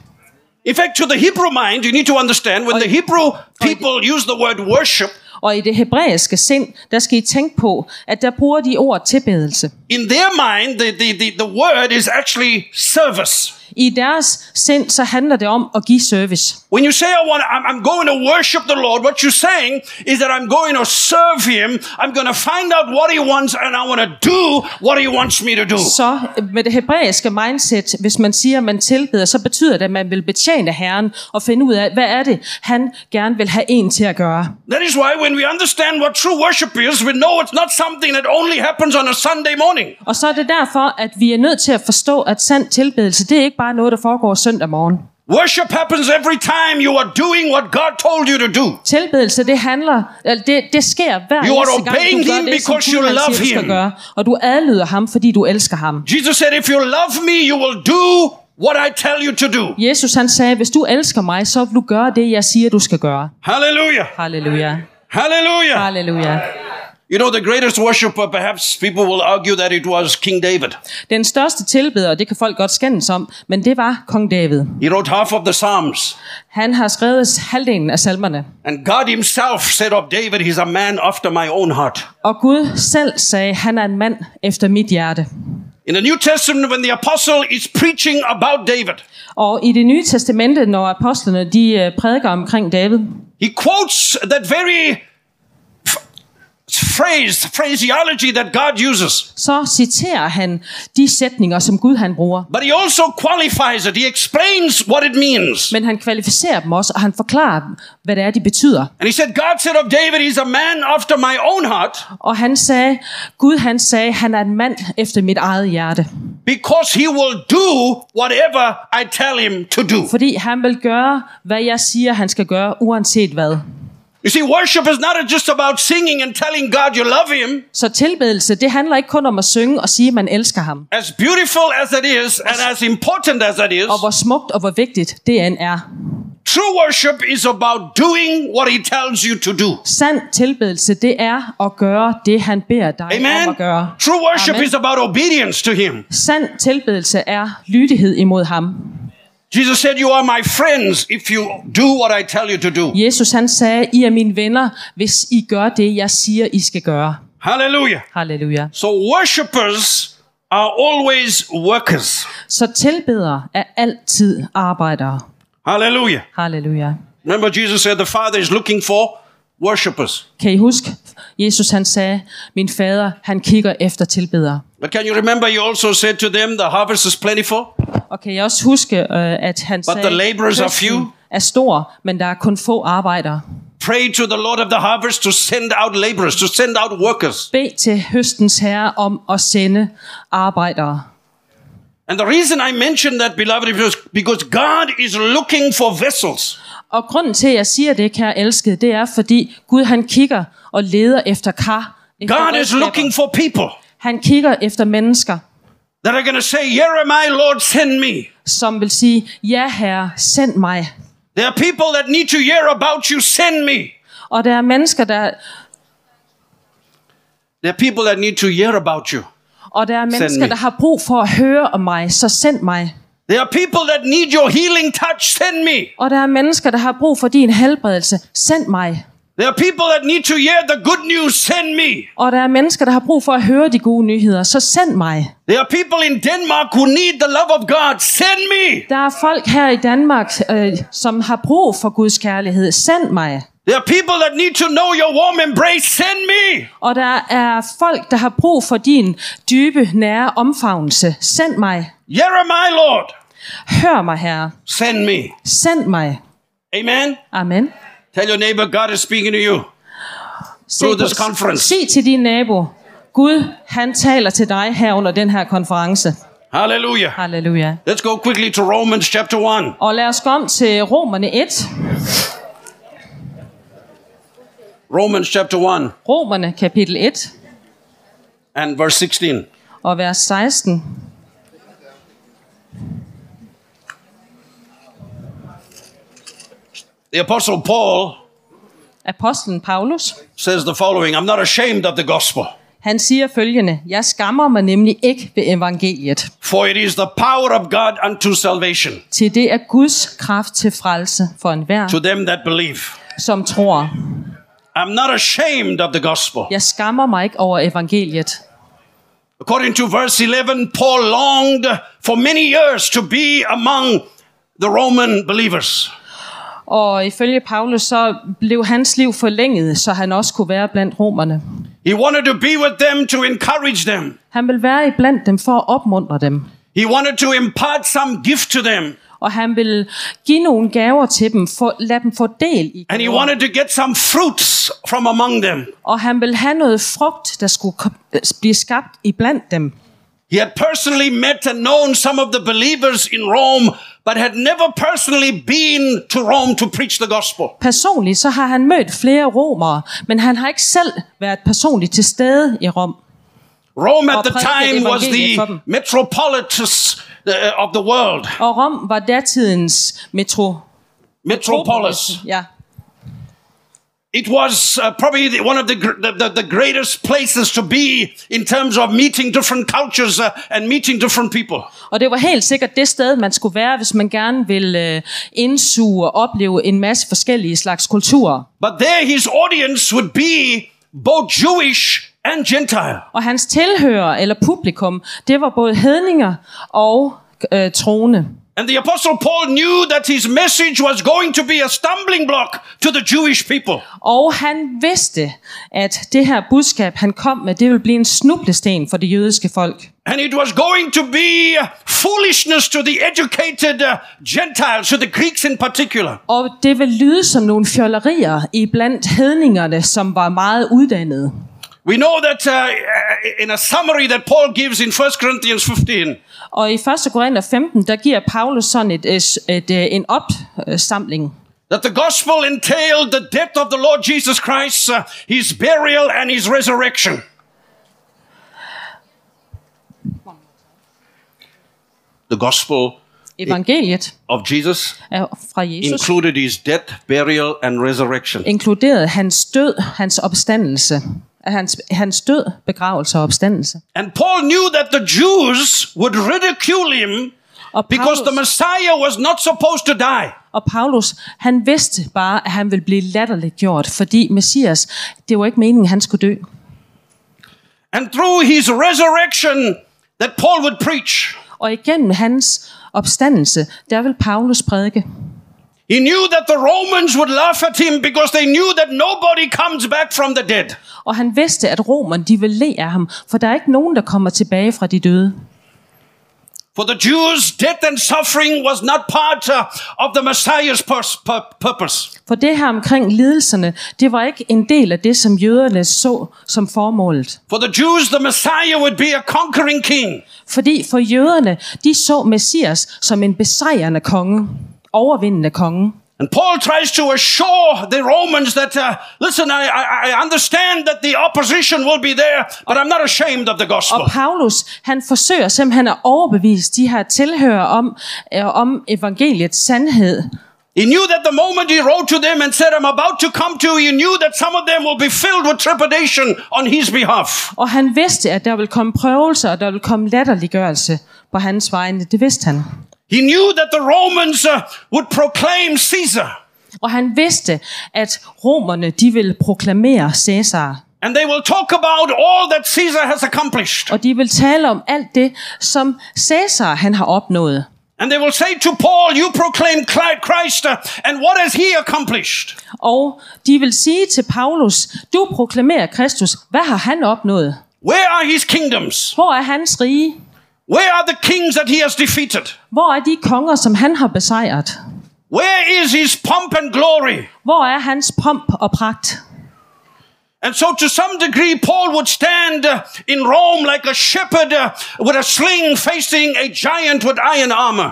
In fact, to the Hebrew mind, you need to understand when the Hebrew people use the word worship, Og i det hebraiske sind, der skal I tænke på, at der bruger de ord tilbedelse. in their mind, the, the, the, the word is actually service. I deres sind, så handler det om at give service. When you say, I want, I'm, I'm going to worship the Lord, what you're saying is that I'm going to serve Him. I'm going to find out what He wants and I want to do what He wants me to do. Så med det hebraiske mindset, hvis man siger, at man tilbeder, så betyder det, at man vil betjene Herren og finde ud af, hvad er det, han gerne vil have en til at gøre. That is why when we understand what true worship is, we know it's not something that only happens on a Sunday morning. Og så er det derfor, at vi er nødt til at forstå, at sand tilbedelse, det er ikke bare noget, der foregår søndag morgen. Worship happens every time you are doing what God told you to do. Tilbedelse, det handler, det, det sker hver You eneste gang, du gør him det, som because you love siger, him. gøre. Og du adlyder ham, fordi du elsker ham. Jesus said, if you love me, you will do what I tell you to do. Jesus han sagde, hvis du elsker mig, så vil du gøre det, jeg siger, du skal gøre. Hallelujah. Halleluja. Hallelujah. Halleluja. You know, the greatest worshiper, perhaps people will argue that it was King David. Den største tilbeder, det kan folk godt skændes om, men det var kong David. He wrote half of the Psalms. Han har skrevet halvdelen af salmerne. And God himself said of David, he's a man after my own heart. Og Gud selv sagde, han er en mand efter mit hjerte. In the New Testament, when the apostle is preaching about David, Og i det nye testamente, når apostlene de øh, prædiker omkring David, he quotes that very phrase, phraseology that God uses. så citerer han de sætninger, som Gud han bruger. But he also qualifies it. He explains what it means. Men han kvalificerer dem også, og han forklarer, hvad det er, de betyder. And he said, God said of David, he's a man after my own heart Og han sagde, Gud han sagde, han er en mand efter mit eget hjerte. because he will do whatever I tell him to do. Fordi han vil gøre, hvad jeg siger, han skal gøre, uanset hvad. You see, worship is not just about singing and telling God you love him. Så tilbedelse, det handler ikke kun om at synge og sige, at man elsker ham. As beautiful as it is and as important as that is, Og hvor smukt og hvor vigtigt det end er. true worship is about doing what he tells you to do. Sand tilbedelse, det er at gøre det, han beder dig om Amen. at gøre. True worship Amen. is about obedience to him. Sand tilbedelse er lydighed imod ham. Jesus said, You are my friends if you do what I tell you to do. Jesus han sagde, I er mine venner, hvis I gør det, jeg siger, I skal gøre. Hallelujah. Halleluja. So, worshippers are always workers. Så tilbedere er altid arbejdere. Hallelujah. Halleluja. Remember, Jesus said the Father is looking for worshippers. Kan I huske, Jesus han sagde, min fader, han kigger efter tilbedere. But can you remember, he also said to them, The harvest is plentiful, Og kan I også huske, øh, at han But sagde, the laborers are "Høsten few." er stor, men der er kun få arbejdere. pray to the Lord of the harvest to send out laborers, to send out workers. Bed til høstens herre om at sende arbejdere. And the reason I mention that, beloved, is because God is looking for vessels. Og grunden til, at jeg siger det, kære elskede, det er, fordi Gud han kigger og leder efter kar. Efter God is looking for people Han kigger efter mennesker, that are going to say, I, Lord, send me. som vil sige, ja herre, send mig. There are people that need to hear about you, send me. Og der er mennesker, der, There are people that need to hear about you. og der er mennesker, me. der har brug for at høre om mig, så send mig. There are people that need your healing touch, send me. Og der er mennesker, der har brug for din helbredelse, send mig. There are people that need to hear the good news, send me. Og der er mennesker, der har brug for at høre de gode nyheder, så send mig. There are people in Denmark who need the love of God, send me. Der er folk her i Danmark, øh, som har brug for Guds kærlighed, send mig. There are people that need to know your warm embrace, send me. Og der er folk, der har brug for din dybe, nære omfavnelse, send mig. I, Lord, Hør mig, Herre. send me. Send mig. Amen. Amen. Tell your neighbor, God is speaking to you. Se, Through this conference. sig til din nabo, Gud, han taler til dig her under den her konference. Hallelujah. Halleluja. Let's go quickly to Romans chapter 1. Og lad os om til Romerne 1. Romans chapter 1 Romerne kapitel 1 and verse 16. og vers 16. The apostle Paul Apostlen Paulus, says the following I'm not ashamed of the gospel, han siger følgende, Jeg skammer mig nemlig ikke ved evangeliet, for it is the power of God unto salvation til det er Guds kraft til frelse for enhver, to them that believe. som tror. I'm not ashamed of the gospel. Jeg skammer mig ikke over evangeliet. According to verse 11, Paul longed for many years to be among the Roman believers. Og ifølge Paulus, så blev hans liv forlænget, så han også kunne være blandt romerne. He wanted to be with them to encourage them. Han vil være i blandt dem for at opmuntre dem. He wanted to impart some gift to them. Og han vil give nogle gaver til dem, for, lad dem få del i And he wanted to get some fruits from among them. Og han vil have noget frugt, der skulle blive skabt i blandt dem. He had personally met and known some of the believers in Rome, but had never personally been to Rome to preach the gospel. Personligt så har han mødt flere romere, men han har ikke selv været personligt til stede i Rom. Rome at the time was the dem. metropolitus uh, of the world. Og Rom var datidens metro. Metropolis. Ja. It was uh, probably the, one of the, the, the, greatest places to be in terms of meeting different cultures uh, and meeting different people. Og det var helt sikkert det sted, man skulle være, hvis man gerne ville øh, indsuge og opleve en masse forskellige slags kulturer. But there his audience would be both Jewish and Gentile. Og hans tilhører eller publikum, det var både hedninger og øh, troende. And the apostle Paul knew that his message was going to be a stumbling block to the Jewish people. Og han vidste, at det her budskab, han kom med, det ville blive en snublеsten for det jødiske folk. And it was going to be foolishness to the educated uh, Gentiles, to the Greeks in particular. Og det vil lyde som nogle fjollerier i blandt hedningerne, som var meget uddannede. We know that uh, in a summary that Paul gives in 1 Corinthians 15, Og i 1. Korinther 15, der giver Paulus sådan et, et, et, et, en opsamling. that the gospel entailed the death of the Lord Jesus Christ, uh, his burial, and his resurrection. The gospel Evangeliet of Jesus er fra Jesus included his death, burial, and resurrection. inkluderede hans død, hans opstandelse. Hans, hans død, begravelse og opstandelse. And Paul knew that the Jews would ridicule him Og because the Paulus, Messiah was not supposed to die. og Paulus, han vidste bare, at han ville blive latterligt gjort, fordi Messias, det var ikke meningen, han skulle dø. And through his resurrection, that Paul would preach. Og igennem hans opstandelse, der vil Paulus prædike. He knew that the Romans would laugh at him because they knew that nobody comes back from the dead. Og han vidste, at romerne, de vil le af ham, for der er ikke nogen, der kommer tilbage fra de døde. For the Jews, death and suffering was not part uh, of the Messiah's purpose. For det her omkring lidelserne, det var ikke en del af det, som jøderne så som formålet. For the Jews, the Messiah would be a conquering king. Fordi for jøderne, de så Messias som en besejrende konge, overvindende konge. And Paul tries to assure the Romans that, uh, listen, I, I, I understand that the opposition will be there, but I'm not ashamed of the gospel. Og Paulus, han forsøger simpelthen at overbevise de her tilhører om, øh, om evangeliets sandhed. He knew that the moment he wrote to them and said, I'm about to come to you, he knew that some of them will be filled with trepidation on his behalf. Og han vidste, at der ville komme prøvelser, og der ville komme latterliggørelse på hans vegne. Det vidste han. He knew that the Romans uh, would proclaim Caesar. Og han vidste, at romerne, de ville proklamere Cæsar. And they will talk about all that Caesar has accomplished. Og de vil tale om alt det, som Cæsar han har opnået. And they will say to Paul, You proclaim Christ, uh, and what has he accomplished? Og de vil sige til Paulus, du proklamerer Kristus. Hvad har han opnået? Where are his kingdoms? Hvor er hans rige? Where are the kings that he has defeated? Hvor er de konger, som han har besejret? Where is his pomp and glory? Hvor er hans pomp og pragt? And so, to some degree, Paul would stand uh, in Rome like a shepherd uh, with a sling facing a giant with iron armor.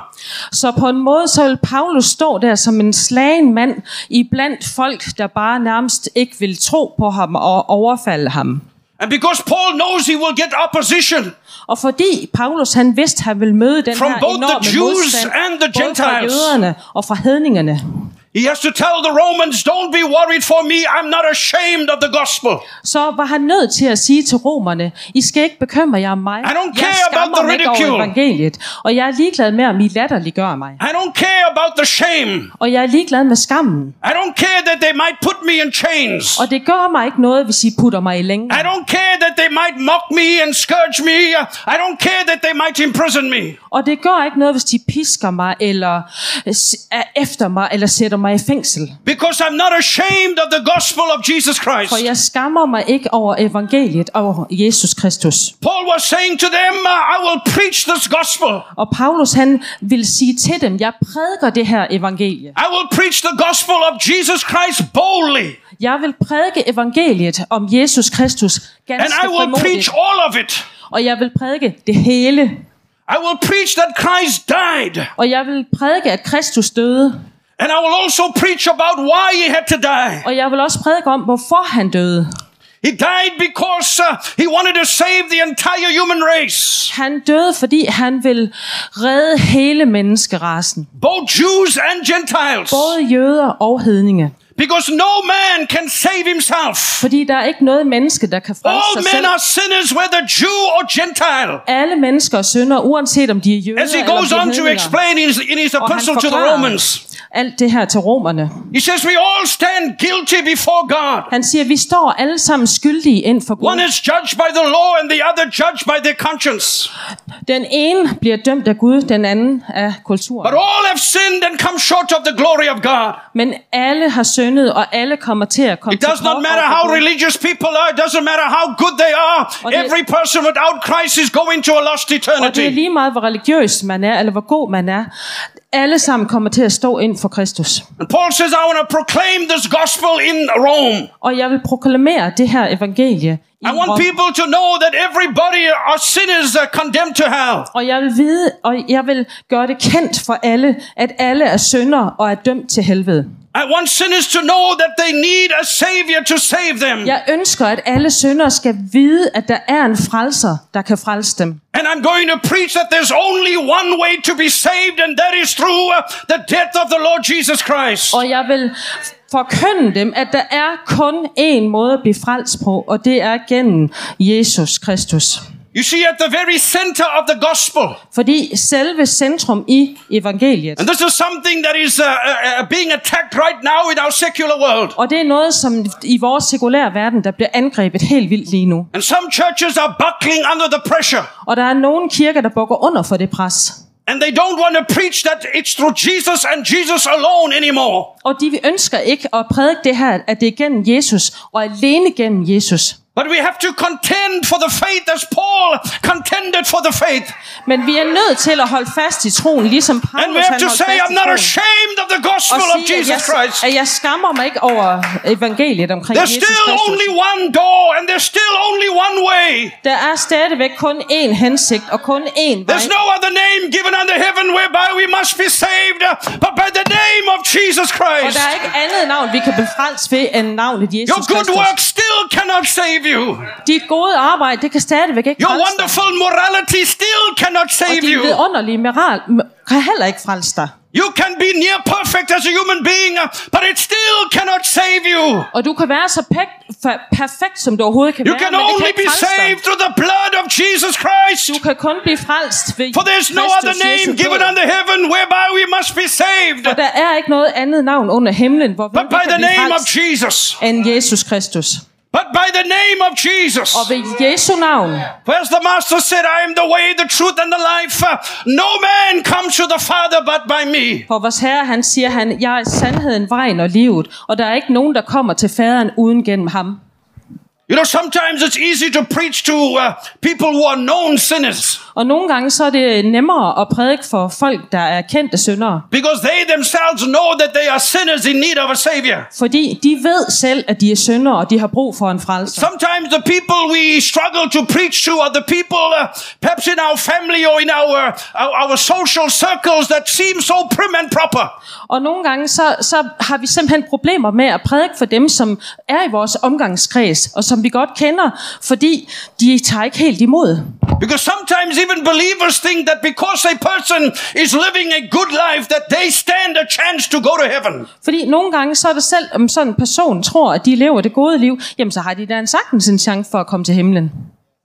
Så på en måde, så vil Paulus stå der som en slagen mand i blandt folk, der bare nærmest ikke vil tro på ham og overfalde ham. And because Paul knows he will get opposition Og fordi Paulus han vidste, han ville møde den From her enorme modstand, både fra jøderne og fra hedningerne, he has to tell the Romans, Don't be worried for me, I'm not ashamed of the gospel. så var han nødt til at sige til romerne, I skal ikke bekymre jer om mig. I don't jeg care about skammer the ikke over ridicule. evangeliet, og jeg er ligeglad med, om I latterliggør mig. I don't care about the shame. Og jeg er ligeglad med skammen. I don't care that they might put me in chains. Og det gør mig ikke noget, hvis I putter mig i længe. I don't care that they might mock me and scourge me. I don't care that they might imprison me. Og det gør ikke noget, hvis de pisker mig, eller er efter mig, eller sætter mig i fængsel. Because I'm not ashamed of the gospel of Jesus Christ. For jeg skammer mig ikke over evangeliet og Jesus Kristus. Paul was saying to them, I will preach this gospel. Og Paulus han vil sige til dem, jeg prædiker det her evangelie. I will preach the gospel of Jesus Christ boldly. Jeg vil prædike evangeliet om Jesus Kristus And ganske I will preach all of it. Og jeg vil prædike det hele. I will preach that Christ died. Og jeg vil prædike, at Kristus døde. And I will also preach about why he had to die. Og jeg vil også prædike om, hvorfor han døde. He died because uh, he wanted to save the entire human race, Han døde, fordi han vil redde hele menneskerasen. both Jews and Gentiles. Både jøder og hedninge. Because no man can save himself. Fordi der er ikke noget menneske, der kan frelse All sig men selv. are sinners, whether Jew or Gentile. Alle mennesker er synder, uanset om de er jøder As he eller om goes de er on to explain in his, in his epistle to the Romans, alt det her til romerne. he says, We all stand guilty before God. Han siger, vi står alle sammen skyldige ind for Gud. One is judged by the law, and the other judged by their conscience. Den ene bliver dømt af Gud, den anden af But kulturen. all have sinned and come short of the glory of God. Men alle har syndet, og alle kommer til at komme It does not matter how religious people are, it doesn't matter how good they are. Det- Every person without Christ is going to a lost Og det er eternity. lige meget, hvor religiøs man er, eller hvor god man er. Alle sammen kommer til at stå ind for Kristus. And Paul says, I want to proclaim this gospel in Rome. Og jeg vil proklamere det her evangelie. I I want Rom. people to know that everybody are sinners are condemned to hell. Og jeg vil vide, og jeg vil gøre det kendt for alle, at alle er syndere og er dømt til helvede. I want sinners to know that they need a savior to save them. Jeg ønsker, at alle syndere skal vide, at der er en frelser, der kan frelse dem. And I'm going to preach that there's only one way to be saved, and that is through uh, the death of the Lord Jesus Christ. Og jeg vil forkynde dem, at der er kun én måde at blive frelst på, og det er gennem Jesus Kristus. You see, at the very center of the gospel, Fordi selve centrum i evangeliet, and this is something that is uh, uh, uh, being attacked right now in our secular world. og det er noget, som i vores sekulære verden, der bliver angrebet helt vildt lige nu. And some churches are buckling under the pressure. Og der er nogle kirker, der bukker under for det pres. And they don't want to preach that it's through Jesus and Jesus alone anymore. Og de ønsker ikke at prædike det her, at det er gennem Jesus, og alene gennem Jesus. But we have to contend for the faith as Paul contended for the faith. Men vi er nødt til at holde fast i troen, ligesom And we Paulus have to say, I'm not ashamed of the Og gospel of sige, Jesus jeg, Christ. at jeg skammer mig ikke over evangeliet omkring There's Jesus still Kristus. only one door, and there's still only one way. Der er stadigvæk kun én hensigt og kun én vej. There's no other name given under heaven whereby we must be saved, but by the name of Jesus Og Christ. der er ikke andet navn, vi kan blive frelst ved, end navnet Jesus Your good Kristus. work still cannot save you. Dit gode arbejde, det kan stadigvæk ikke Your frelse dig. wonderful morality still cannot Og save you. vidunderlige moral kan heller ikke frelse dig. You can be near perfect as a human being, but it still cannot save you. Og du kan være så perfekt, som du overhovedet kan You være, can men det only kan ikke be saved through the blood of Jesus Christ. Du kan kun blive frelst ved For there's no Kristus other name given under heaven whereby we must be saved, Og der er ikke noget andet navn under himlen, hvor vi but by kan the blive name of frelst Jesus. end Jesus Kristus. But by the name of Jesus. Og ved Jesu navn, For as the Master said, I am the way, the truth, and the life. No man comes to the Father but by me. for vores Herre, han siger, han, jeg er sandheden, vejen og livet, og der er ikke nogen, der kommer til faderen uden gennem ham. You know, sometimes it's easy to preach to uh, people who are known sinners Og nogle gange så er det nemmere at prædike for folk, der er kendte syndere. because they themselves know that they are sinners in need of a Savior. Fordi de ved selv, at de er syndere, og de har brug for en frelser. Sometimes the people we struggle to preach to are the people, uh, perhaps in our family or in our, our our social circles, that seem so prim and proper. Og nogle gange så, så har vi simpelthen problemer med at prædike for dem, som er i vores omgangskreds, og som vi godt kender, fordi de tager ikke helt imod. Because sometimes even believers think that because a person is living a good life, that they stand a chance to go to heaven. Fordi nogle gange så er det selv, om sådan en person tror, at de lever det gode liv, jamen så har de da en sagtens en chance for at komme til himlen.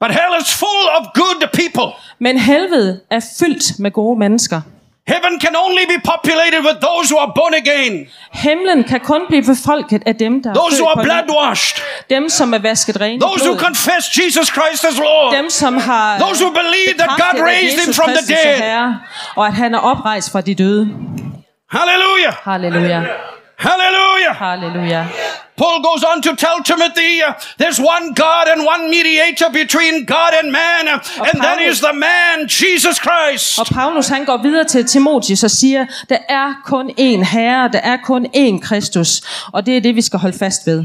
But hell is full of good people. Men helvede er fyldt med gode mennesker. Heaven can only be populated with those who are born again, Himlen kan kun blive befolket af dem, der er those who are blood washed, Dem, som er vasket rene those who confess Jesus Christ as Lord. Dem, som har Those who believe that God raised him from the er dead. Herre, og at han er oprejst fra de døde. Hallelujah! Halleluja. Hallelujah! Halleluja. Paul goes on to tell Timothy uh, there's one God and one mediator between God and man, uh, and that Paulus- is the man, Jesus Christ. Og Paulus han går videre til Timotheus og siger, der er kun én Herre, der er kun én Kristus, og det er det, vi skal holde fast ved.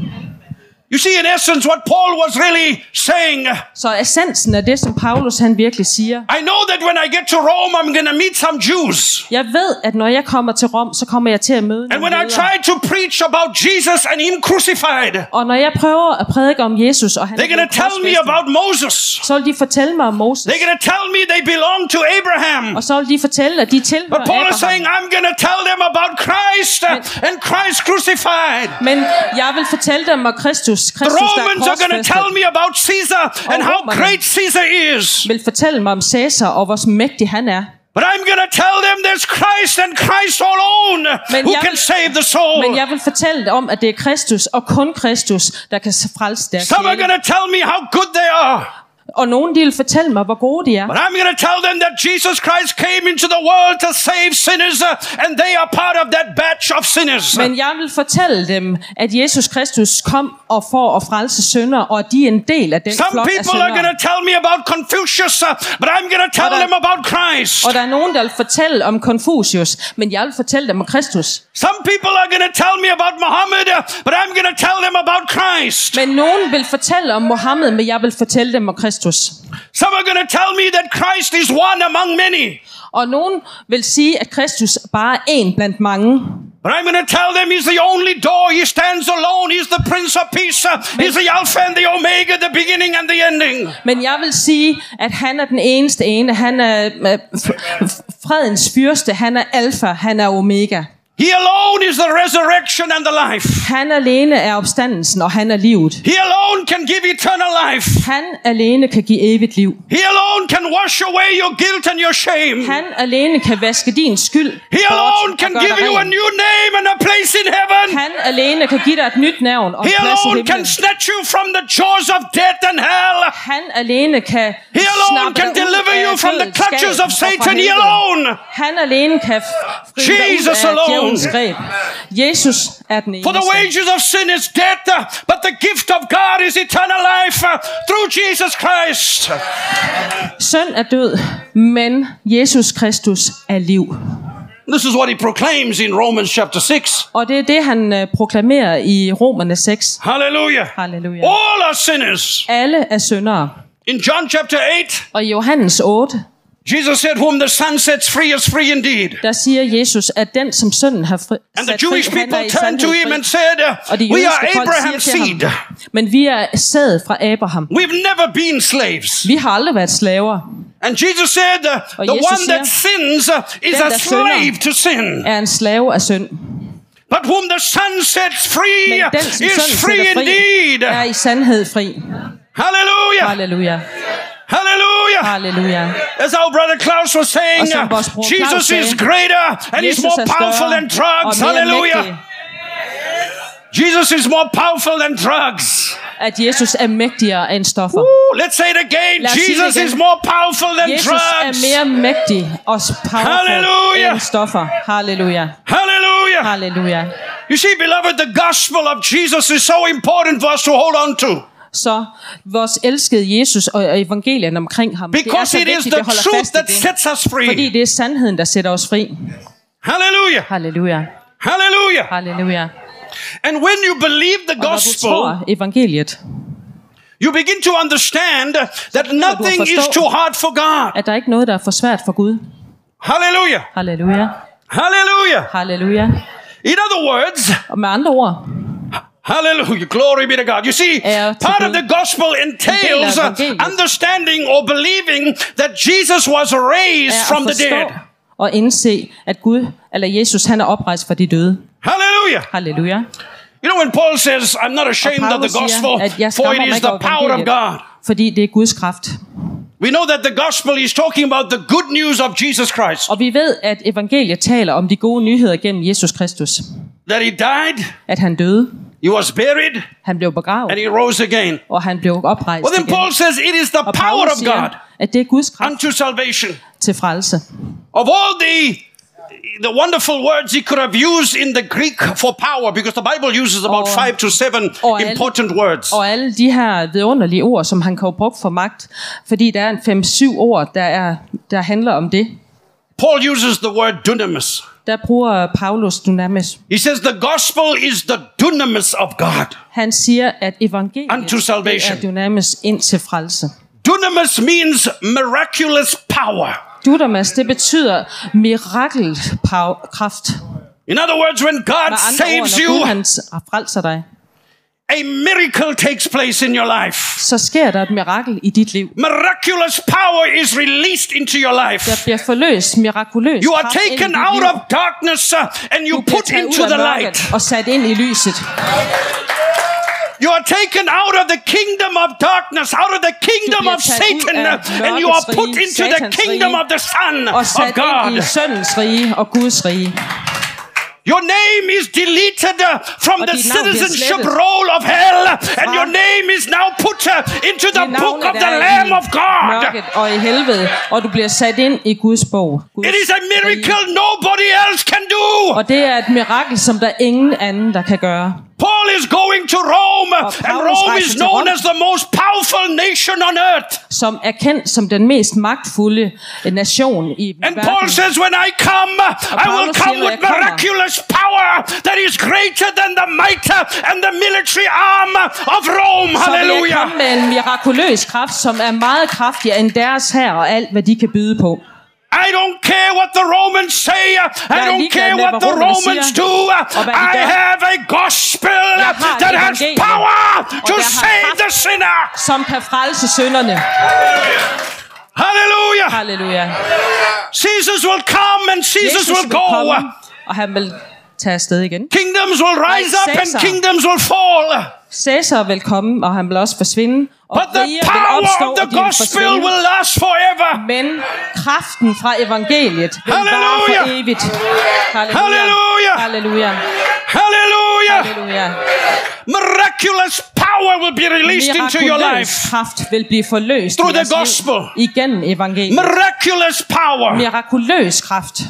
You see, in essence, what Paul was really saying Så essensen af det, som Paulus han virkelig siger. I know that when I get to Rome, I'm going to meet some Jews. Jeg ved, at når jeg kommer til Rom, så kommer jeg til at møde And when I try to preach about Jesus and Him crucified, Og når jeg prøver at prædike om Jesus, og han they're going to tell me about Moses. så vil de fortælle mig om Moses. They're going to tell me they belong to Abraham. Og så vil de fortælle, at de tilhører But Paul is saying, Abraham. I'm going to tell them about Christ and Christ crucified. Men jeg vil fortælle dem om Kristus. The Kristus, er Romans are going to tell me about Caesar and how great Caesar is. Vil fortælle mig om Caesar og hvor mægtig han er. But I'm going to tell them there's Christ and Christ alone Men who can vil- save the soul. Men jeg vil fortælle om, at det er Kristus og kun Kristus, der kan frelse deres Some are going to tell me how good they are. Og nogen de vil fortælle mig, hvor gode de er. But I'm going to tell them that Jesus Christ came into the world to save sinners, uh, and they are part of that batch of sinners. Men jeg vil fortælle dem, at Jesus Kristus kom og for at frelse synder, og de er en del af den Some flok af people are going to tell me about Confucius, uh, but I'm going to tell der- them about Christ. Og der er nogen, der vil fortælle om Konfucius, men jeg vil fortælle dem om Kristus. Some people are going to tell me about Muhammad, uh, but I'm going to tell them about Christ. Men nogen vil fortælle om Mohammed, men jeg vil fortælle dem om Kristus. Some are going to tell me that Christ is one among many, Og nogen vil sige, at Kristus bare er en blandt mange. But I'm going to tell them He's the only door. He stands alone. He's the Prince of Peace. He's the Alpha and the Omega, the beginning and the ending. Men jeg vil sige, at han er den eneste ene. Han er øh, fredens fyrste. Han er alfa. Han er omega. He alone is the resurrection and the life. Han alene er opstandelsen, og han er livet. He alone can give eternal life. Han alene kan give evigt liv. He alone can wash away your guilt and your shame. Han alene kan vaske din skyld He alone can give you a new name and a place in heaven. Han alene kan give dig et nyt navn og en He plads i alone can snatch you from the jaws of death and hell. Han alene kan He alone snappe can dig ud deliver af you from the dødens clutches skab of og fra Satan. He helvede. alone. Han alene kan fri dig ud Jesus af alone. Djævelens greb. Jesus er den For the eneste. wages of sin is death, but the gift of God is eternal life through Jesus Christ. Søn er død, men Jesus Kristus er liv. This is what he proclaims in Romans chapter 6. Og det er det, han øh, proklamerer i Romerne 6. Hallelujah. Halleluja. All are sinners. Alle er syndere. In John chapter 8, Og i Johannes 8, Jesus said, Whom the Son sets free is free indeed. der siger Jesus, at den som synden har fri, And the fri, Jewish people turned to him and said, We are Abraham's seed. ham, men vi er sæd fra Abraham. We've never been slaves. Vi har aldrig været slaver. And Jesus said, The Jesus one that sins is den, a slave to sin. Er en slave af synd. But whom the Son sets free den, is free indeed. er i sandhed fri. Hallelujah. Halleluja. Hallelujah. Halleluja. As our brother Klaus was saying, Og som vores bror Claus Jesus is greater and he's more er powerful than drugs. Hallelujah. Jesus is more powerful than drugs. At Jesus er mægtigere end stoffer. Ooh, let's say it again. Lad os sige det Jesus is more powerful than Jesus drugs. er mere mægtig og powerful Halleluja. end stoffer. Halleluja. Hallelujah. Halleluja. You see, beloved, the gospel of Jesus is so important for us to hold on to. Så vores elskede Jesus og evangelien omkring ham, det er Because så it is vigtigt, the at holde truth that det. sets us Fordi free. det er sandheden, der sætter os fri. Hallelujah. Halleluja. Hallelujah. Halleluja. And when you believe the Og gospel, tror evangeliet, you begin to understand that nothing is too hard for God. at der ikke er noget, der er for svært for Gud. Hallelujah. Halleluja. Hallelujah. Halleluja. In other words, Og med andre ord, hallelujah, glory be to God. You see, part of the gospel entails uh, understanding or believing that Jesus was raised from the dead. og indse, at Gud, eller Jesus, han er oprejst fra de døde. Hallelujah. Halleluja. You know, when Paul says, I'm not ashamed of the siger, gospel, jeg for it is the power of God. fordi det er Guds kraft. We know that the gospel is talking about the good news of Jesus Christ. Og vi ved, at evangeliet taler om de gode nyheder gennem Jesus Kristus. That he died, At han døde, he was buried, han blev begravet, and he rose again. og han blev oprejst Well, then igen. Paul says it is the Og power Paulus of God at det er Guds kraft unto salvation. til frelse. Of all the the wonderful words he could have used in the Greek for power, because the Bible uses about Og- five to seven og alle- important words. Og alle de her vidunderlige ord, som han kan bruge for magt, fordi der er en 5-7 ord, der, er, der handler om det. Paul uses the word dunamis. Der bruger Paulus dunamis. He says the gospel is the dunamis of God. Han siger, at evangeliet Unto salvation. er dunamis ind til frelse. Dunamis means miraculous power. Dunamis, det betyder mirakelkraft. In other words, when God ord, saves Gud you, han frelser dig, a miracle takes place in your life. så sker der et mirakel i dit liv. Miraculous power is released into your life. Der bliver forløst mirakuløst You are taken out of darkness uh, and you put into the light. og sat ind i lyset. You are taken out of the kingdom of darkness, out of the kingdom of Satan, uh, and you are put into the kingdom of the Son Og of sat ind i God. søndens rige og Guds rige. Your name is deleted uh, from the citizenship roll of hell, and your name is now put uh, into the book of the Lamb of God. Og i helvede, og du bliver sat ind i Guds bog. Guds It is a miracle nobody else can do. Og det er et mirakel, som der ingen anden, der kan gøre. Paul is going to Rome, and Rome is known as the most powerful nation on earth. Som er kendt som den mest magtfulde nation i And verden. Paul says, When I come, I will come with miraculous power that is greater than the might and the military arm of Rome. Så vil jeg komme med en mirakuløs kraft, som er meget kraftigere end deres her og alt, hvad de kan byde på. I don't care what the Romans say. I don't care what the Romans do. og hvad de I have a gospel that has power to save the sinner. Som kan frelse synderne. Hallelujah. Halleluja. Jesus will come and Jesus, Jesus will go. komme, og han vil tage afsted igen. Kingdoms will rise up and kingdoms will fall. Cæsar vil komme, og han vil også forsvinde. Og But the riger vil power opstå, of the gospel will last forever. Men kraften fra evangeliet vil Halleluja. for evigt. Halleluja. Halleluja. Halleluja. Halleluja. Miraculous power will be released into your life. kraft vil blive forløst Through the gospel. Igennem evangeliet. Miraculous power. Mirakuløs kraft.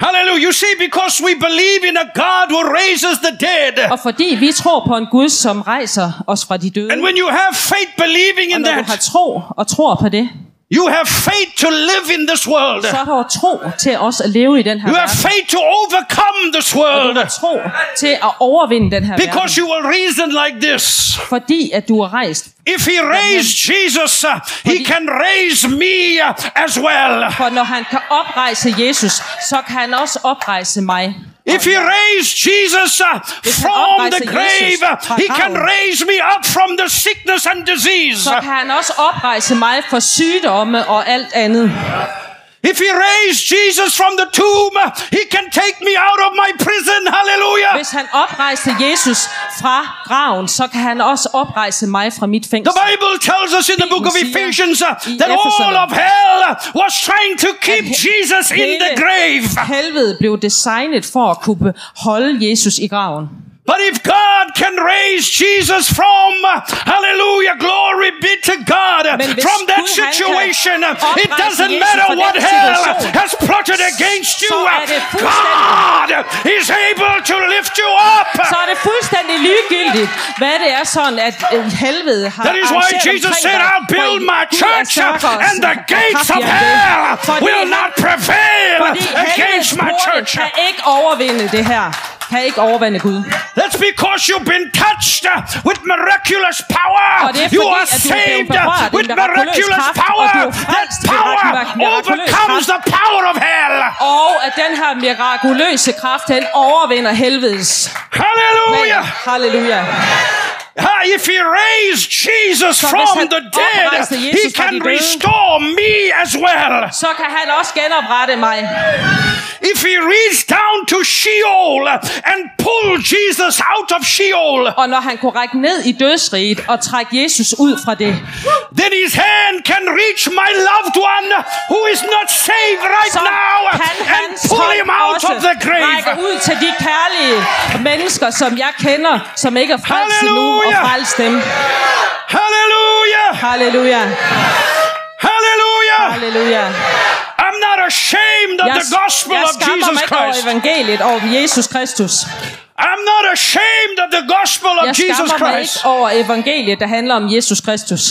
Hallelujah. You see, because we believe in a God who raises the dead. Og fordi vi tror på en Gud, som rejser os fra de døde. And when you have faith believing Og in når du har that, tro og tror på det, you have faith to live in this world. så har du tro til også at leve i den her You have verden. faith to overcome this Og du world. har tro til at overvinde den her Because verden. you will reason like this. Fordi at du er rejst. If he raised Jesus, uh, he can raise me uh, as well. For når han kan oprejse Jesus, så kan han også oprejse mig. If he raised Jesus uh, from the grave, he can raise me up from the sickness and disease. Så kan han også oprejse mig for sygdomme og alt andet. If he raised Jesus from the tomb, he can take me out of my prison. Hallelujah. Hvis han oprejste Jesus fra graven, så kan han også oprejse mig fra mit fængsel. The Bible tells us in the book of Ephesians that all of hell was trying to keep Jesus in the grave. helvede blev designet for at kunne holde Jesus i graven. But if God can raise Jesus from, hallelujah, glory be to God, from that Gud, han kan situation, it doesn't matter what hell has plotted against you, er God is able to lift you up. Så er det fuldstændig ligegyldigt, hvad det er sådan, at øh, helvede har That is why Jesus said. I'll build my er church, and the gates of end hell will not prevail against my church. kan ikke overvinde det her. Kan ikke overvinde Gud. That's because you've been touched uh, with miraculous power. Er You fordi, are saved uh, berørt with miraculous kraft, power. er That power overcomes kraft. the power of hell. Og at den her mirakuløse kraft, den overvinder helvedes. Hallelujah. Halleluja. Ah, If he raised Jesus Så from han the dead, he can de restore me as well. Så kan han også genoprette mig. If he reached down to Sheol and pulled Jesus out of Sheol, Og når han kunne række ned i dødsriget og trække Jesus ud fra det, then his hand can reach my loved one who is not saved right så now kan and pull him out of the grave. række ud til de kærlige mennesker, som jeg kender, som ikke er frelst og Halleluja! frelse dem. Hallelujah! Halleluja. Hallelujah! Halleluja. I'm not ashamed of Jeg, the gospel of Jesus mig ikke over Christ. evangeliet over Jesus Kristus. I'm not ashamed of the gospel of Jeg Jesus skammer mig Christ. ikke over evangeliet, der handler om Jesus Kristus.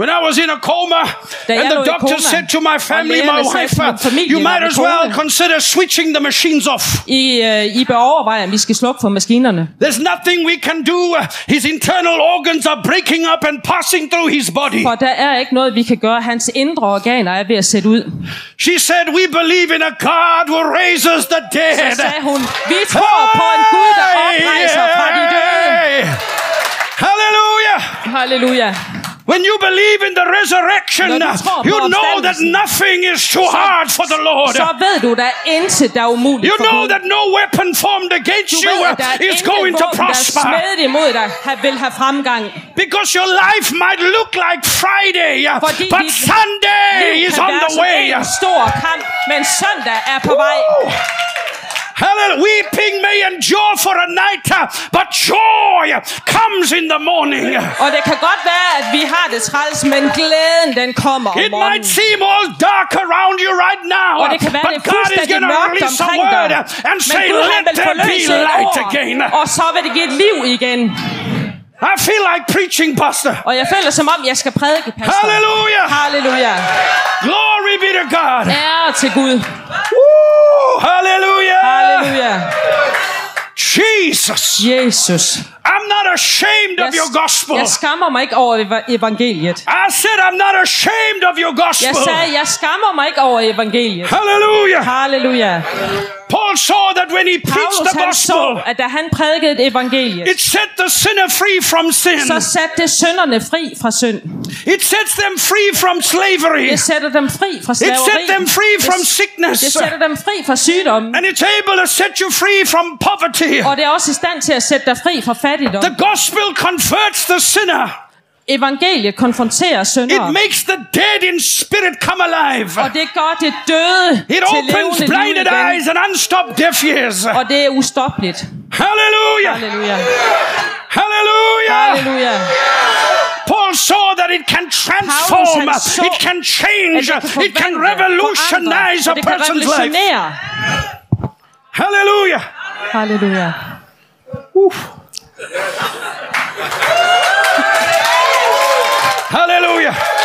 When I was in a coma, and the doctor said to my family, my wife, uh, you might as well consider switching the machines off. I, øh, I bør overveje, om vi skal slukke for maskinerne. There's nothing we can do. Uh, His internal organs are breaking up and passing through his body. For der er ikke noget, vi kan gøre. Hans indre organer er ved at sætte ud. She said, We believe in a God who raises the Så dead. sagde hun, vi tror på en Gud, der oprejser fra de døde. Hey! Hallelujah. Halleluja. When you believe in the resurrection, Når du tror på you know that nothing is too hard for the Lord. Så ved du, der er intet, der er umuligt You know that no weapon formed against you der er is going to der er prosper. imod dig, vil have fremgang. Because your life might look like Friday, but Sunday is on the way. en stor kamp, men søndag er på vej. Hallelujah. Weeping may endure for a night, but joy comes in the morning. Og det kan godt være, at vi har det træls, men glæden den kommer om It morgenen. might seem all dark around you right now, Og det kan være, but det God is going to release a word and say, Gud Let there be light ord, again. og så vil det give et liv igen. I feel like preaching, Pastor. Og jeg føler som om, jeg skal prædike, pastor. Hallelujah. Halleluja. Glory be to God. Ære til Gud. Woo! Hallelujah. Jesus. Jesus. I'm not ashamed of your gospel. jeg skammer mig ikke over eva- evangeliet. I said, I'm not ashamed of your gospel. Jeg sagde, jeg skammer mig ikke over evangeliet. Hallelujah. Halleluja. Paul saw that when he preached Paulus the han så, gospel, at da han prædikede et evangelie, it set the sinner free from sin. så satte det synderne fri fra synd. It sets them free from slavery. Det sætter dem fri fra It slaveri. set them free from sickness. det sætter dem fri fra sygdom. And it's able to set you free from poverty. Og det er også i stand til at sætte dig fri fra fattigdom. The gospel converts the sinner. Evangeliet konfronterer It makes the dead in spirit come alive. Og det gør det døde It til opens blinded eyes and unstopped deaf ears. Og det er ustoppeligt. Hallelujah. Halleluja. Hallelujah. Halleluja. Paul saw that it can transform, så, it can change, At det kan it can revolutionize a og det kan person's life. revolutionere. Hallelujah. Halleluja. Hallelujah.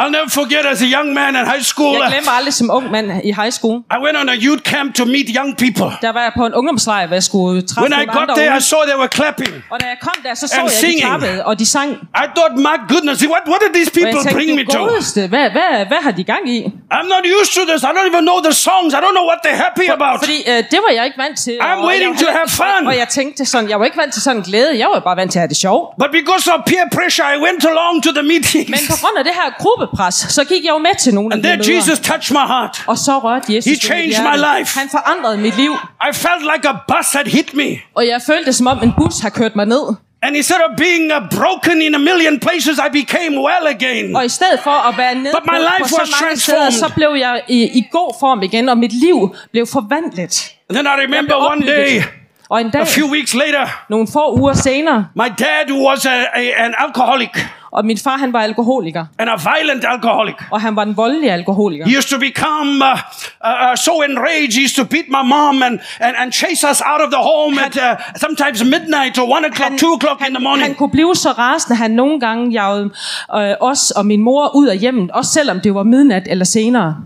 I'll never forget as a young man in high school, Jeg glemmer aldrig som ung mand i high school. I went on a youth camp to meet young people. Der var jeg på en ungdomslejr, hvor jeg skulle træffe When I got there, I unge. saw they were clapping. Og da jeg kom der, så så jeg, at de singing. klappede, og de sang. I thought, my goodness, what, what did these Og people bring me tænkte, to? godeste, hvad, hvad, hvad har de gang i? I'm not used to this. I don't even know the songs. I don't know what they're happy about. Fordi øh, det var jeg ikke vant til. I'm og waiting jeg to have fun. Og jeg tænkte sådan, jeg var ikke vant til sådan glæde. Jeg var bare vant til at have det sjovt. But because of peer pressure, I went along to the meetings. Men på grund af det her gruppepres, så gik jeg jo med til nogle af And de møder. Jesus touched my heart. Og så rørte Jesus He mit changed hjerte. my life. Han forandrede mit liv. I felt like a bus had hit me. Og jeg følte som om en bus har kørt mig ned. And instead of being uh, broken in a million places, I became well again. Og i stedet for at være nede But my life på så was mange steder, så blev jeg i, i god form igen, og mit liv blev forvandlet. And then I remember one day. Og en dag, a few weeks later, nogle få uger senere, my dad was a, a, an alcoholic og min far han var alkoholiker, and a violent alcoholic. og han var en voldelig alkoholiker. He used to become uh, uh, uh, so enraged. He used to beat my mom and, and, and chase us out of the home at uh, sometimes midnight or one o'clock, two o'clock in the morning. Han kunne blive så rasende, han nogle gange jagede øh, os og min mor ud af hjemmet, også selvom det var midnat eller senere.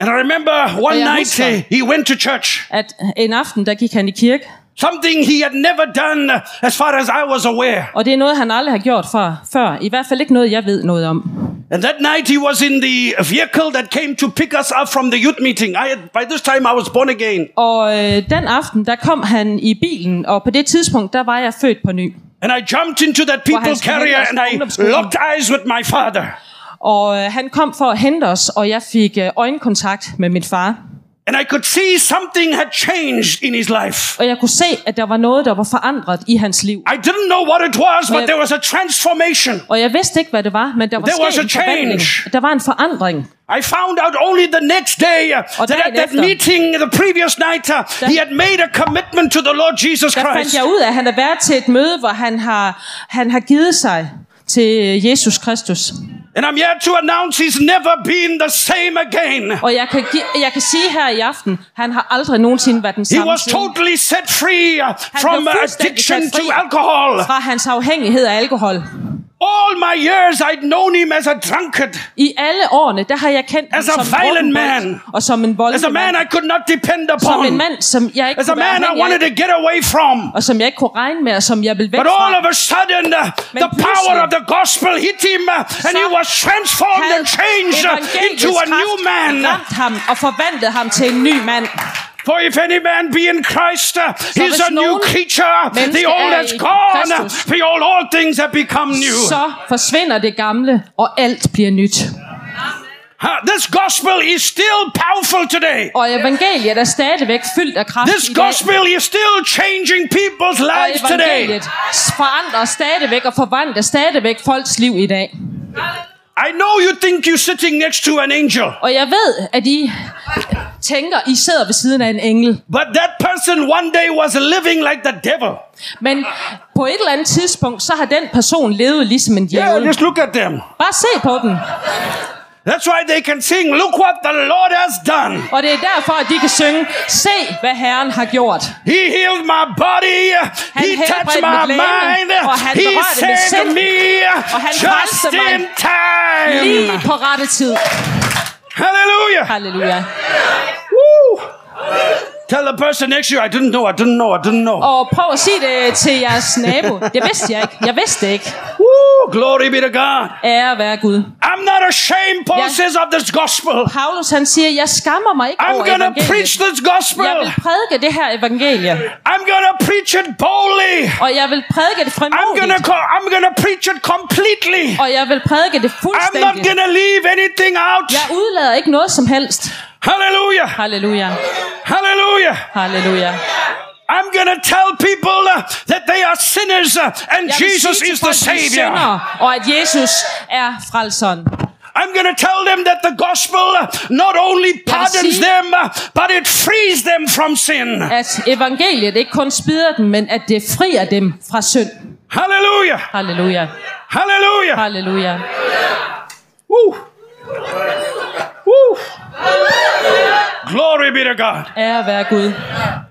And I remember one night husker- he went to church. At en aften, der gik han i kirke, Something he had never done as far as I was aware. og det er noget, han aldrig har gjort før, før. I hvert fald ikke noget, jeg ved noget om. And that night he was in the vehicle that came to pick us up from the youth meeting. I had, by this time I was born again. Og øh, den aften, der kom han i bilen, og på det tidspunkt, der var jeg født på ny. And I jumped into that people carrier and I locked eyes with my father. Og øh, han kom for at hente os, og jeg fik øh, øjenkontakt med min far. And I could see something had changed in his life. Og jeg kunne se, at der var noget, der var forandret i hans liv. I didn't know what it was, but there was a transformation. Og jeg vidste ikke, hvad det var, men der var There was a change. Der var en forandring. I found out only the next day uh, that at that meeting the previous night, uh, he had made a commitment to the Lord Jesus Der fandt Christ. jeg ud af, at han har været til et møde, hvor han har, han har givet sig til Jesus Kristus. And I'm here to announce he's never been the same again. Og jeg kan, jeg kan sige her i aften, han har aldrig nogensinde været den He samme was siden. totally set free from addiction to alcohol. Fra hans afhængighed af alkohol. All my years, I'd known him as a drunkard, I alle årene, der har jeg kendt ham As a violent man. og som en as a man. I could not depend Som en upon, mand, som jeg ikke as a kunne man I wanted af, to get away from. og som jeg ikke kunne regne med, og som jeg ville væk But all of a sudden, Men the power of the gospel hit him, uh, and he was transformed and changed uh, into a new man. ramt ham og forvandlede ham til en ny mand. For if any man be in Christ, uh, he's a new creature. The old er has i gone. Kristus, Behold, all things have become new. Så forsvinder det gamle, og alt bliver nyt. This gospel is still powerful today. Og evangeliet er stadigvæk fyldt af kraft This gospel is still changing people's Og lives today. evangeliet forandrer stadigvæk og forvandler stadigvæk folks liv i dag. I know you think you're sitting next to an angel, Og jeg ved, at I tænker, I sidder ved siden af en engel. but that person one day was living like the devil. Men på et eller andet tidspunkt, så har den person levet ligesom en Yeah, djævel. just look at them. Bare se på den. That's why they can sing, Look what the Lord has done. Og det er derfor, at de kan synge, se hvad Herren har gjort. He healed my body. Han he touched my legeme, mind. og han He saved me og han just mig. in time. Lige på rette tid. Hallelujah. Halleluja. Woo. Tell the person next to you, I didn't know, I didn't know, I didn't know. Og prøv at sige det til jeres nabo. Det vidste jeg ikke. Jeg vidste det ikke. Woo, glory be to God. Ære være Gud. I'm not ashamed, Paul Yeah. says, of this gospel. Paulus han siger, jeg skammer mig ikke I'm over to evangeliet. preach this gospel. Jeg vil prædike det her evangelie. I'm to preach it boldly. Og jeg vil prædike det I'm frimodigt. I'm going to preach it completely. Og jeg vil prædike det I'm not fuldstændigt. to leave anything out. Jeg udlader ikke noget som helst. Hallelujah. Halleluja. Hallelujah. Halleluja. I'm going to tell people uh, that they are sinners uh, and Jesus is the er Savior. og at Jesus er frelseren. I'm going to tell them that the gospel uh, not only pardons sige- them, but it frees them from sin. At evangeliet ikke kun spider dem, men at det frier dem fra synd. Hallelujah. Halleluja. Hallelujah. Halleluja. Woo. Woo. Glory be to God. Ære være Gud.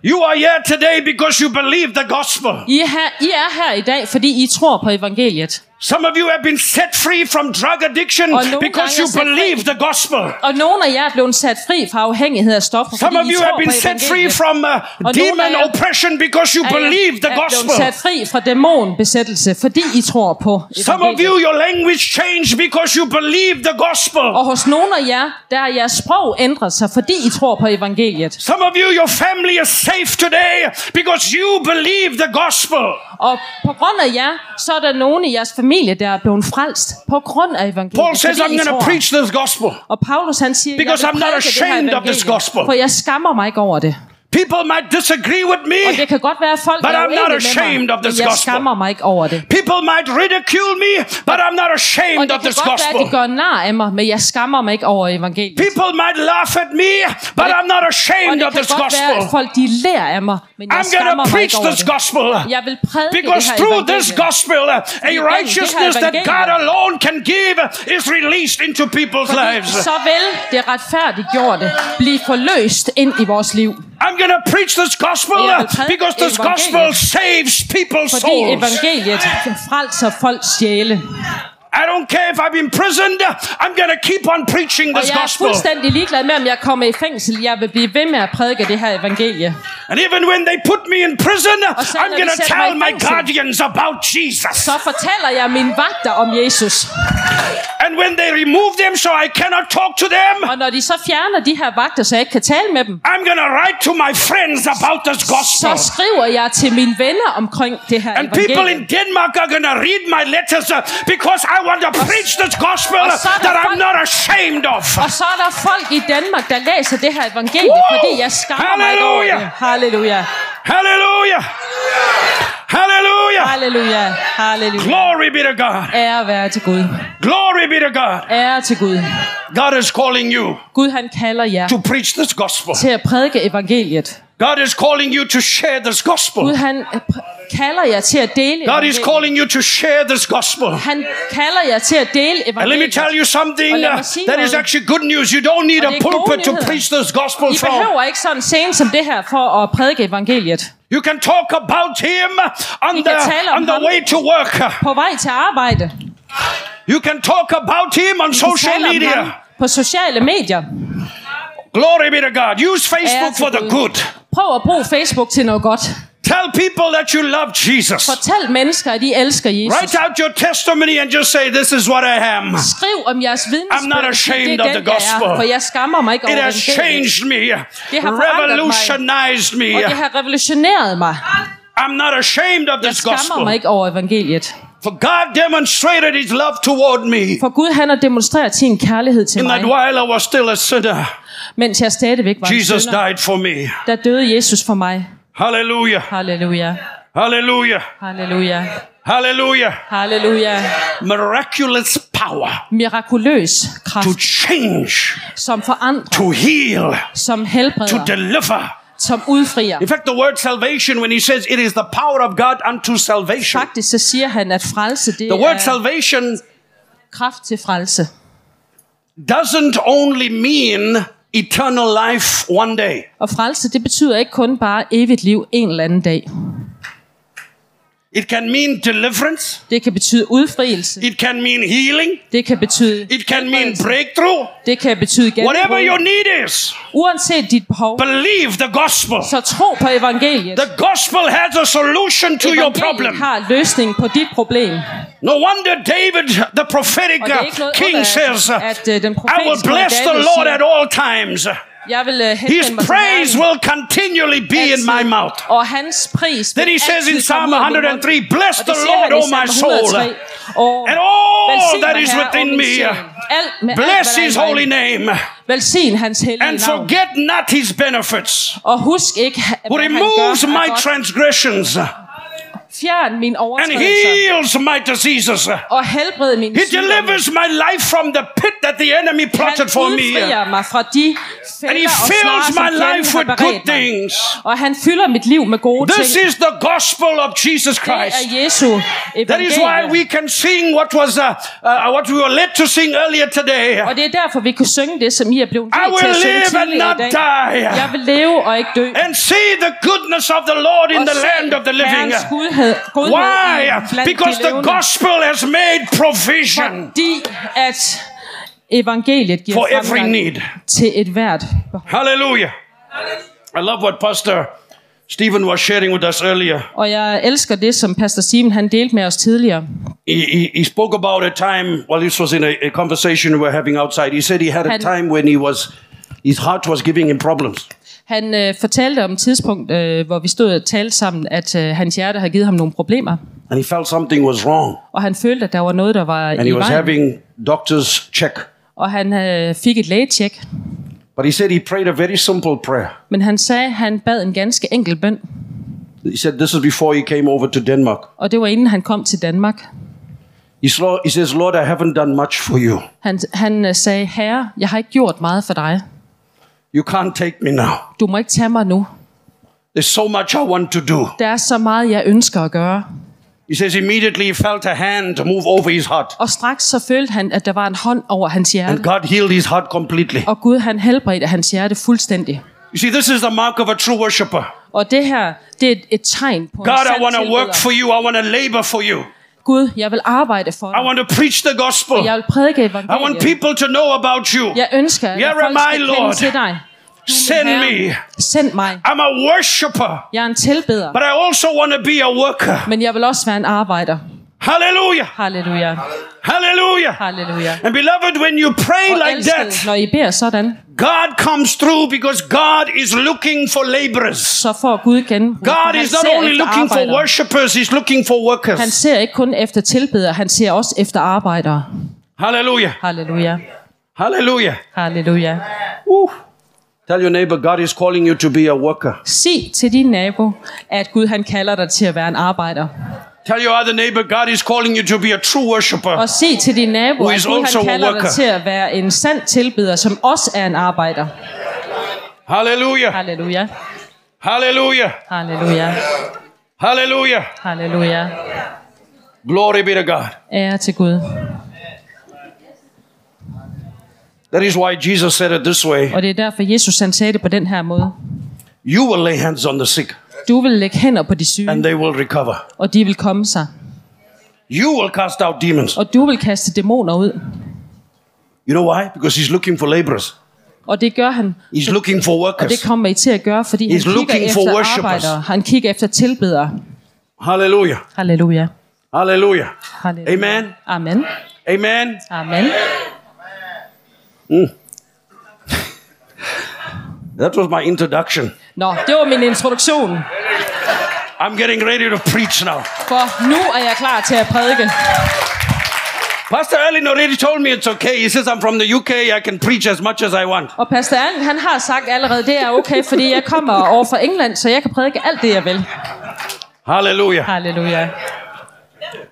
You are here today because you believe the gospel. I er, her, I er her i dag, fordi I tror på evangeliet. Some of you have been set free from drug addiction nogle because you fri. believe the gospel. Og nogle af jer er blevet sat fri fra afhængighed af stoffer, Some of you have been set free evangeliet. from uh, nogle demon oppression because you believe the er blevet gospel. sat fri fra dæmonbesættelse, fordi I tror på Some of you, evangeliet. your language changed because you believe the gospel. Og hos nogle af jer, der er jeres sprog ændret sig, fordi I tror på evangeliet. Some of you, your family is safe today because you believe the gospel. Og på grund af jer, så er der nogen i jeres familie, der er blevet frelst på grund af evangeliet. Paul says, I'm going to preach this gospel. Og Paulus han siger, Because I'm not ashamed of this gospel. For jeg skammer mig ikke over det. People might disagree with Og me. det kan godt være, at folk But er I'm not ashamed med of this jeg gospel. skammer mig ikke over det. People might ridicule me, but I'm not Og ashamed det of kan this godt være, at gospel. de gør nar af mig, men jeg skammer mig ikke over evangeliet. People might laugh at me, but det- I'm not Og ashamed det of kan this godt være, at gospel. folk de lærer af mig, men jeg I'm skammer mig preach ikke over this det. gospel. Jeg vil prædike Because det her through this gospel, a det righteousness that God alone can give is released into people's Fordi lives. så vil det retfærdiggjorte blive forløst ind i vores liv. I'm going to preach this gospel because this gospel saves people's Fordi souls. evangeliet frelser folks sjæle. I don't care if I'm imprisoned, I'm going to keep on preaching Og this jeg er gospel. fuldstændig ligeglad med, om jeg kommer i fængsel. Jeg vil blive ved med at prædike det her evangelie. And even when they put me in prison, selv I'm going to tell my guardians about Jesus. Så fortæller jeg mine vagter om Jesus. And when they remove them so I cannot talk to them, Og når de så fjerner de her vagter, så jeg ikke kan tale med dem, I'm going to write to my friends about this så gospel. skriver jeg til mine venner omkring det her And people in. Denmark are going to read my letters uh, because I want to preach this gospel that I'm folk- not ashamed of. Og så er der folk i Danmark, der læser det her evangelie, Woo! fordi jeg skammer mig ikke over Halleluja! det. Halleluja. Hallelujah! Halleluja. Halleluja. Glory be to God. Ære være til Gud. Glory be to God. Ære til Gud. God is calling you Gud han kalder jer to preach this gospel. til at prædike evangeliet. God is calling you to share this gospel. Gud han kalder jer til at dele God is evangeliet. calling you to share this gospel. Han kalder jer til at dele And let me evangeliet. tell you something uh, that is actually good news. You don't need a er pulpit to preach this gospel I from. behøver ikke sådan en scene som det her for at prædike evangeliet. You can talk about him on I the, kan tale om on the way to work. På vej til arbejde. You can talk about him on I social media. på sociale medier. Glory be to God. Use Facebook for the good. Prøv at bruge Facebook til noget godt. Tell people that you love Jesus. Fortæl mennesker, at I elsker Jesus. Write out your testimony and just say, This is what I am. Skriv om jeres vidnesbyrd. I'm not ashamed of the jeg gospel. er, for jeg skammer mig ikke It over has evangeliet. changed me, Det har mig. revolutionized me. Og det har revolutioneret mig. I'm not ashamed of Jeg this skammer gospel. mig ikke over evangeliet. For God demonstrated his love toward me For Gud han har demonstreret sin kærlighed til in that mig, while I was still a sinner, mens jeg stadigvæk var Jesus synder. died for me. Der døde Jesus for mig. Hallelujah. Halleluja. Hallelujah. Halleluja. Hallelujah. Halleluja. Miraculous power Mirakuløs to kraft, change, som forandrer, to heal, som to helbreder, deliver. som udfrier. In fact, the word salvation, when he says it is the power of God unto salvation, Faktisk så siger han, at frelse, det the word salvation kraft til frelse. doesn't only mean eternal life one day. Og frelse, det betyder ikke kun bare evigt liv en eller anden dag. It can mean deliverance. Det kan betyde udfrielse. It can mean healing. Det kan betyde It can mean breakthrough. Det kan betyde Whatever your gennembrud. need is, Uanset dit behov, believe the gospel. så tro på evangeliet. The gospel has a solution to your problem. har løsning på dit problem. No wonder David, the prophetic er king, says, at, at øh, I will bless the Lord at all times. His praise will continually be in my mouth. Then he says in Psalm 103, Bless the Lord, O my soul, and all that is within me. Bless his holy name. And forget not his benefits. Who removes my transgressions. Fjern mine and overtrædelser heals my diseases. og helbred mine He delivers my life from the pit that the enemy plotted for me. udfrier mig fra de And he fælder og fills som my fjenden life har with good beredt mig. things. Og han fylder mit liv med gode This ting. is the gospel of Jesus Det Christ. er Jesu That is why we can sing what was uh, uh, what we were led to sing earlier today. Og det er derfor, vi kunne synge det, som I er blevet I til will at synge live and tidligere not i dag. die Jeg vil leve og ikke dø. and see the goodness of the Lord in Og the land of the living. Herrens godhed, godhed Why? Because the gospel has made provision Fordi at evangeliet giver for every need. til et hvert. Hallelujah. I love what Pastor Stephen was sharing with us earlier. Og jeg elsker det, som Pastor Simon han delte med os tidligere. He, he, he spoke about a time, well, this was in a, a conversation we were having outside. He said he had a Han- time when he was, his heart was giving him problems. Han øh, fortalte om et tidspunkt, øh, hvor vi stod og talte sammen, at øh, hans hjerte havde givet ham nogle problemer. And he felt something was wrong. Og han følte, at der var noget, der var And i he was vejen. having doctor's check. Og han øh, fik et lægetjek. But he said he prayed a very simple prayer. Men han sagde, at han bad en ganske enkel bøn. He said this is before he came over to Denmark. Og det var inden han kom til Danmark. He says, Lord, I haven't done much for you. Han, han øh, sagde, herre, jeg har ikke gjort meget for dig. You can't take me now. Du må ikke tage mig nu. There's so much I want to do. Der er så meget, jeg ønsker at gøre. He says immediately he felt a hand move over his heart. Og straks så følte han, at der var en hånd over hans And hjerte. God healed his heart completely. Og Gud han helbredte hans hjerte fuldstændig. You see, this is the mark of a true worshiper. Og det her, det er et, tegn på en God, I want to work for you. I want to labor for you. Gud, jeg vil arbejde for I dig. want to preach the gospel. Jeg vil prædike I want evangeliet. people to know about you. Jeg ønsker, at Here folk I, skal Lord. kende til dig. Send me. Send mig. I'm a worshiper, Jeg er en tilbeder, but I also want to be a worker. men jeg vil også være en arbejder. Hallelujah. Halleluja. Hallelujah. Halleluja. And beloved, when you pray Og like elskede, that, når I beder sådan, God comes through because God is looking for laborers. så får Gud genbrug. God Han is not only looking for arbejdere. worshippers, He's looking for Han workers. ser ikke kun efter tilbedere, han ser også efter arbejdere. Hallelujah. Halleluja. Hallelujah. Halleluja. Woo. Tell your neighbor, God is calling you to be a worker. Sig til din nabo, at Gud han kalder dig til at være en arbejder. Tell your other neighbor, God is calling you to be a true worshiper. Og sig til din nabo, at Gud han kalder dig til at være en sand tilbeder, som også er en arbejder. Hallelujah. Halleluja. Hallelujah. Halleluja. Hallelujah. Halleluja. Glory be to God. Ære til Gud. That is why Jesus said it this way Og det er derfor, Jesus han sagde det på den her måde. You will lay hands on the sick, Du vil lægge hænder på de syge, and they will recover. og de vil komme sig. You will cast out demons. Og du vil kaste dæmoner ud. You know why? Because he's looking for laborers. Og det gør han. He's looking for Og det workers. kommer I til at gøre, fordi han He's kigger looking for efter worshippers. arbejdere. Han kigger efter tilbedere. Hallelujah. Halleluja. Hallelujah. Halleluja. Amen. Amen. Amen. Amen. That was my introduction. Nå, det var min introduktion. I'm getting ready to preach now. For nu er jeg klar til at prædike. Pastor Allen already told me it's okay. He says I'm from the UK. I can preach as much as I want. Og Pastor Allen, han har sagt allerede, det er okay, fordi jeg kommer over fra England, så jeg kan prædike alt det, jeg vil. Hallelujah. Halleluja.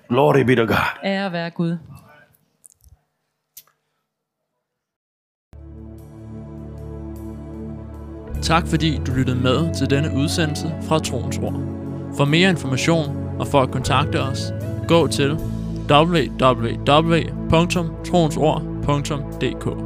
Glory be to God. Ære være Gud. Tak fordi du lyttede med til denne udsendelse fra Troens Ord. For mere information og for at kontakte os, gå til www.troensord.dk